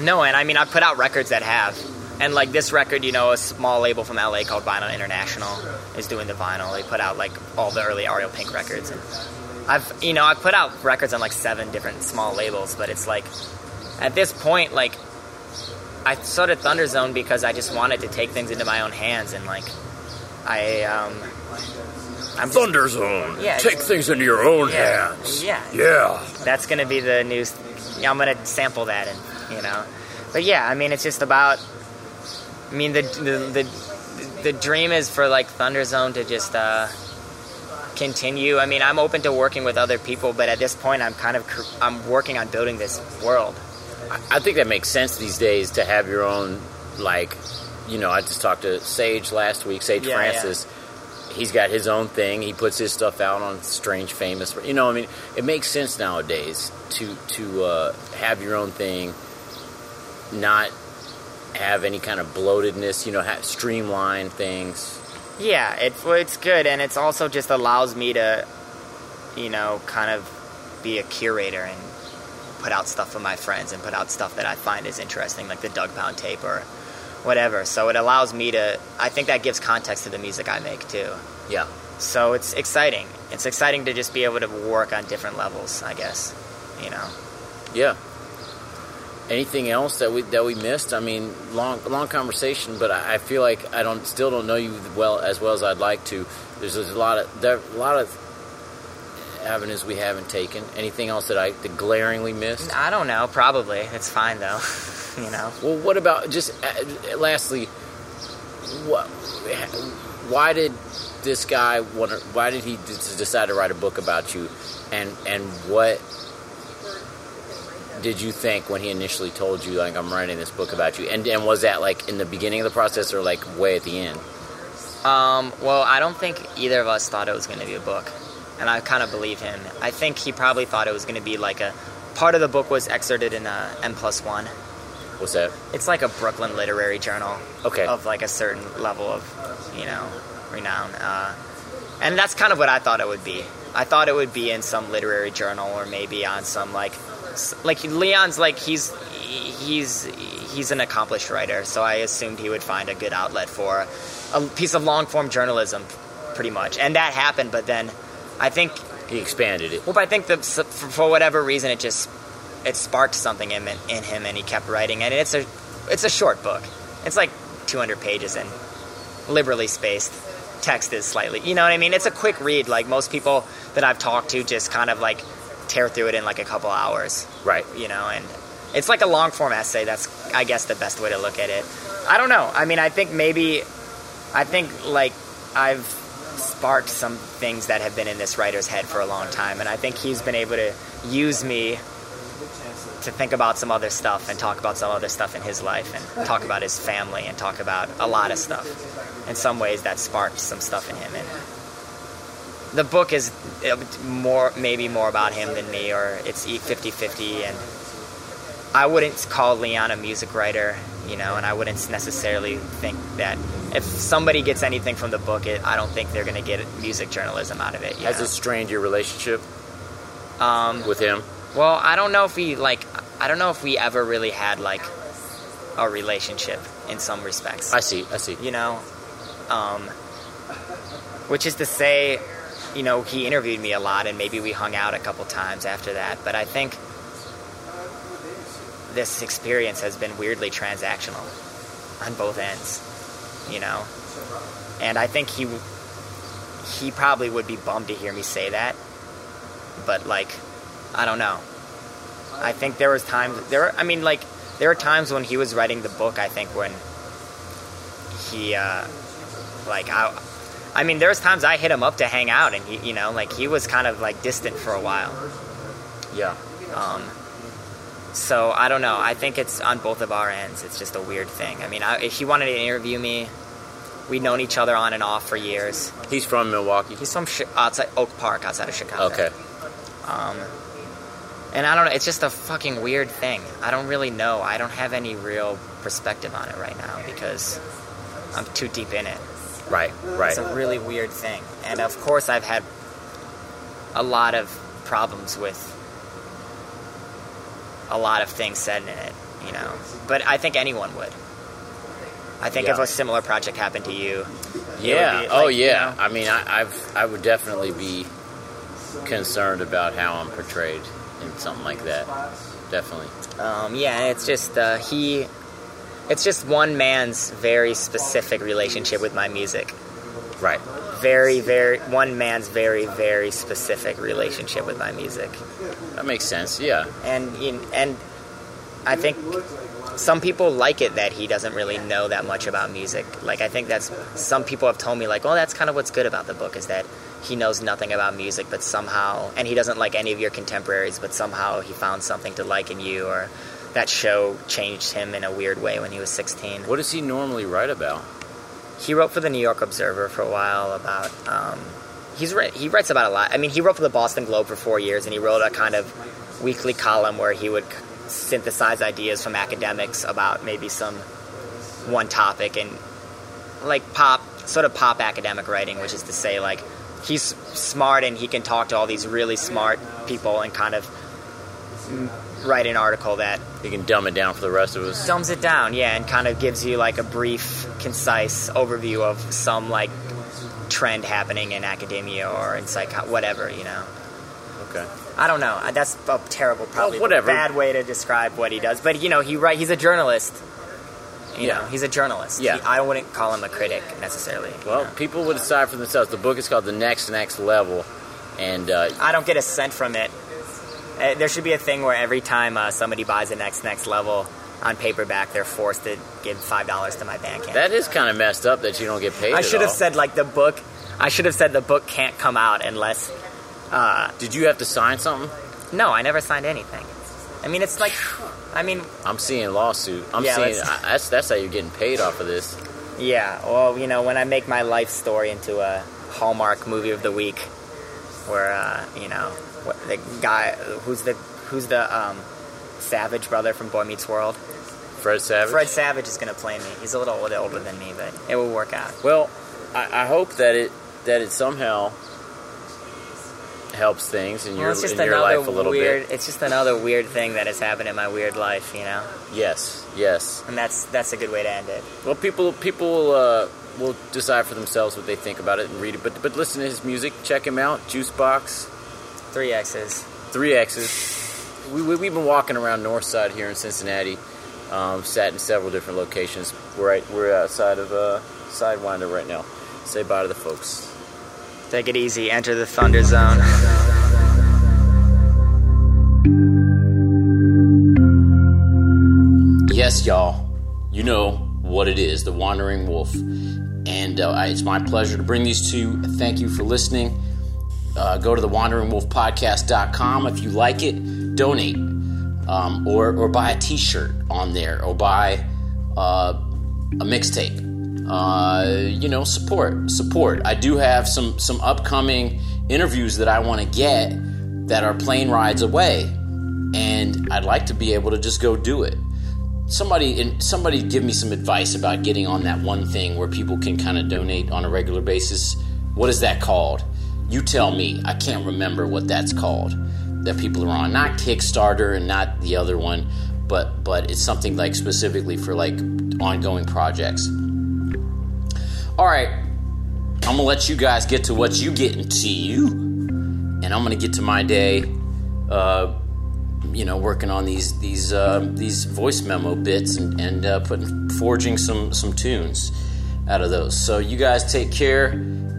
no and i mean i've put out records that have and like this record you know a small label from la called vinyl international is doing the vinyl they put out like all the early ariel pink records and i've you know i've put out records on like seven different small labels but it's like at this point like I started Thunder Zone because I just wanted to take things into my own hands and like I um I'm just, Thunder Zone. Yeah. Take things into your own Yeah. hands. Yeah. Yeah. that's gonna be the new yeah, I'm gonna sample that and you know but yeah I mean it's just about I mean the the the, the dream is for like Thunder Zone to just uh continue I mean I'm open to working with other people but at this point I'm kind of I'm working on building this world I think that makes sense these days to have your own, like, you know, I just talked to Sage last week, Sage Yeah, Francis. He's got his own thing. He puts his stuff out on Strange Famous. You know, I mean, it makes sense nowadays to to uh, have your own thing, not have any kind of bloatedness. You know, have streamline things. Yeah, it, it's good, and it's also just allows me to, you know, kind of be a curator and put out stuff for my friends and put out stuff that I find is interesting, like the Doug Pound tape or whatever. So it allows me to. I think that gives context to the music I make too. Yeah. So it's exciting. It's exciting to just be able to work on different levels. I guess, you know. Yeah. Anything else that we that we missed? I mean, long long conversation, but I, I feel like I don't still don't know you well as well as I'd like to. There's, there's a lot of there a lot of avenues we haven't taken. Anything else that I that glaringly missed? I don't know. Probably it's fine though. [LAUGHS] you know. Well, what about just uh, lastly? What? Why did this guy want? Why did he d- decide to write a book about you? And and what did you think when he initially told you like I'm writing this book about you? And and was that like in the beginning of the process or like way at the end? Um, well, I don't think either of us thought it was going to be a book, and I kind of believe him. I think he probably thought it was going to be like a part of the book was excerpted in a n+1. What's that? It's like a Brooklyn literary journal Okay. of like a certain level of, you know, renown. Uh, and that's kind of what I thought it would be. I thought it would be in some literary journal or maybe on some like, like Leon's like he's he's he's an accomplished writer, so I assumed he would find a good outlet for a piece of long form journalism, pretty much. And that happened, but then I think He expanded it. well, but I think that for for whatever reason, it just it sparked something in, in him, and he kept writing. And it's a it's a short book. It's like 200 pages and liberally spaced. Text is slightly, you know what I mean. It's a quick read. Like most people that I've talked to, just kind of like tear through it in like a couple hours, Right. you know. And it's like a long form essay. That's I guess the best way to look at it. I don't know. I mean, I think maybe I think like I've sparked some things that have been in this writer's head for a long time, and I think he's been able to use me to think about some other stuff and talk about some other stuff in his life and talk about his family and talk about a lot of stuff. In some ways, that sparked some stuff in him, and the book is uh, more maybe more about him than me, or it's 50-50, and I wouldn't call Leon a music writer, you know, and I wouldn't necessarily think that if somebody gets anything from the book, it, I don't think they're going to get music journalism out of it. Has know? it strained your relationship um, with him? well, I don't know if we like. I don't know if we ever really had like a relationship in some respects. I see. I see. you know, um, which is to say, you know, he interviewed me a lot, and maybe we hung out a couple times after that. But I think this experience has been weirdly transactional on both ends, you know. And I think he he probably would be bummed to hear me say that, but like, I don't know. I think there was times there. I mean, like there are times when he was writing the book. I think when he, uh, like I, I mean, there was times I hit him up to hang out, and he, you know, like he was kind of like distant for a while. Yeah. Um, so I don't know. I think it's on both of our ends. It's just a weird thing. I mean, I, if he wanted to interview me, we'd known each other on and off for years. He's from Milwaukee. He's from Chi- outside Oak Park, outside of Chicago. Okay. Um, And I don't know, it's just a fucking weird thing. I don't really know. I don't have any real perspective on it right now because I'm too deep in it. Right, right. It's a really weird thing. And of course, I've had a lot of problems with a lot of things said in it, you know. But I think anyone would. I think if a similar project happened to you, Yeah. be, oh, like, you yeah. know- I mean, I, I've I would definitely be concerned about how I'm portrayed in something like that. Definitely. Um, yeah, it's just uh, he. It's just one man's very specific relationship with my music. Right. Very, very one man's very, very specific relationship with my music, That makes sense. Yeah. and and I think some people like it that he doesn't really know that much about music. Like I think that's some people have told me like, oh, that's kind of what's good about the book is that he knows nothing about music, but somehow, and he doesn't like any of your contemporaries, but somehow he found something to like in you, or that show changed him in a weird way when he was 16. What does he normally write about? He wrote for the New York Observer for a while about. Um, he's he writes about a lot. I mean, he wrote for the Boston Globe for four years, and he wrote a kind of weekly column where he would synthesize ideas from academics about maybe some one topic and like pop, sort of pop academic writing, which is to say, like he's smart and he can talk to all these really smart people and kind of write an article that He can dumb it down for the rest of us. dumbs it down, yeah, and kind of gives you like a brief, concise overview of some like trend happening in academia or in psych, whatever, you know. Okay. I don't know. That's a terrible, probably whatever. bad way to describe what he does. But you know, he right. He's a journalist. You Yeah. know, he's a journalist. Yeah. He- I wouldn't call him a critic necessarily. you Well, know. people would decide for themselves. The book is called The Next Next Level, and uh, I don't get a cent from it. Uh, there should be a thing where every time uh, somebody buys a next next level on paperback, they're forced to give five dollars to my Bandcamp. that is kind of messed up that you don't get paid. I should have all. said like the book. I should have said the book can't come out unless. Uh, Did you have to sign something? no, I never signed anything. I mean, it's like, I mean, I'm seeing lawsuit. I'm Yeah, seeing I, that's that's how you're getting paid off of this. yeah. Well, you know, when I make my life story into a Hallmark movie of the week, where uh, you know, what, the guy who's the who's the um, Savage brother from Boy Meets World, Fred Savage. Fred Savage is gonna play me. He's a little older, older than me, but it will work out. Well, I, I hope that it that it somehow helps things in your Well, it's just in your life a little weird. bit. It's just another weird thing that has happened in my weird life, you know. Yes, yes. And that's that's a good way to end it. Well, people people uh, will decide for themselves what they think about it and read it. But but listen to his music. Check him out. Juiceboxxx, Three X's. three X's. We, we we've been walking around North Side here in Cincinnati. Um, sat in several different locations. We're right, we're outside of uh, Sidewinder right now. Say bye to the folks. Take it easy. Enter the Thunder Zone. Yes, y'all. You know what it is, the Wandering Wolf. And uh, it's my pleasure to bring these to you. Thank you for listening. Uh, go to the wanderingwolfpodcast.com. If you like it, donate. Um, or, or buy a t shirt on there, or buy uh, a mixtape. Uh, you know, support. Support. I do have some, some upcoming interviews that I want to get that are plane rides away. And I'd like to be able to just go do it somebody somebody give me some advice about getting on that one thing where people can kind of donate on a regular basis what is that called you tell me i can't remember what that's called that people are on not kickstarter and not the other one but but it's something like specifically for like ongoing projects all right i'm gonna let you guys get to what you get into you and i'm gonna get to my day uh, you know, working on these these uh, these voice memo bits and, and uh, putting forging some some tunes out of those. So you guys take care.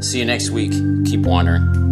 See you next week. Keep wandering.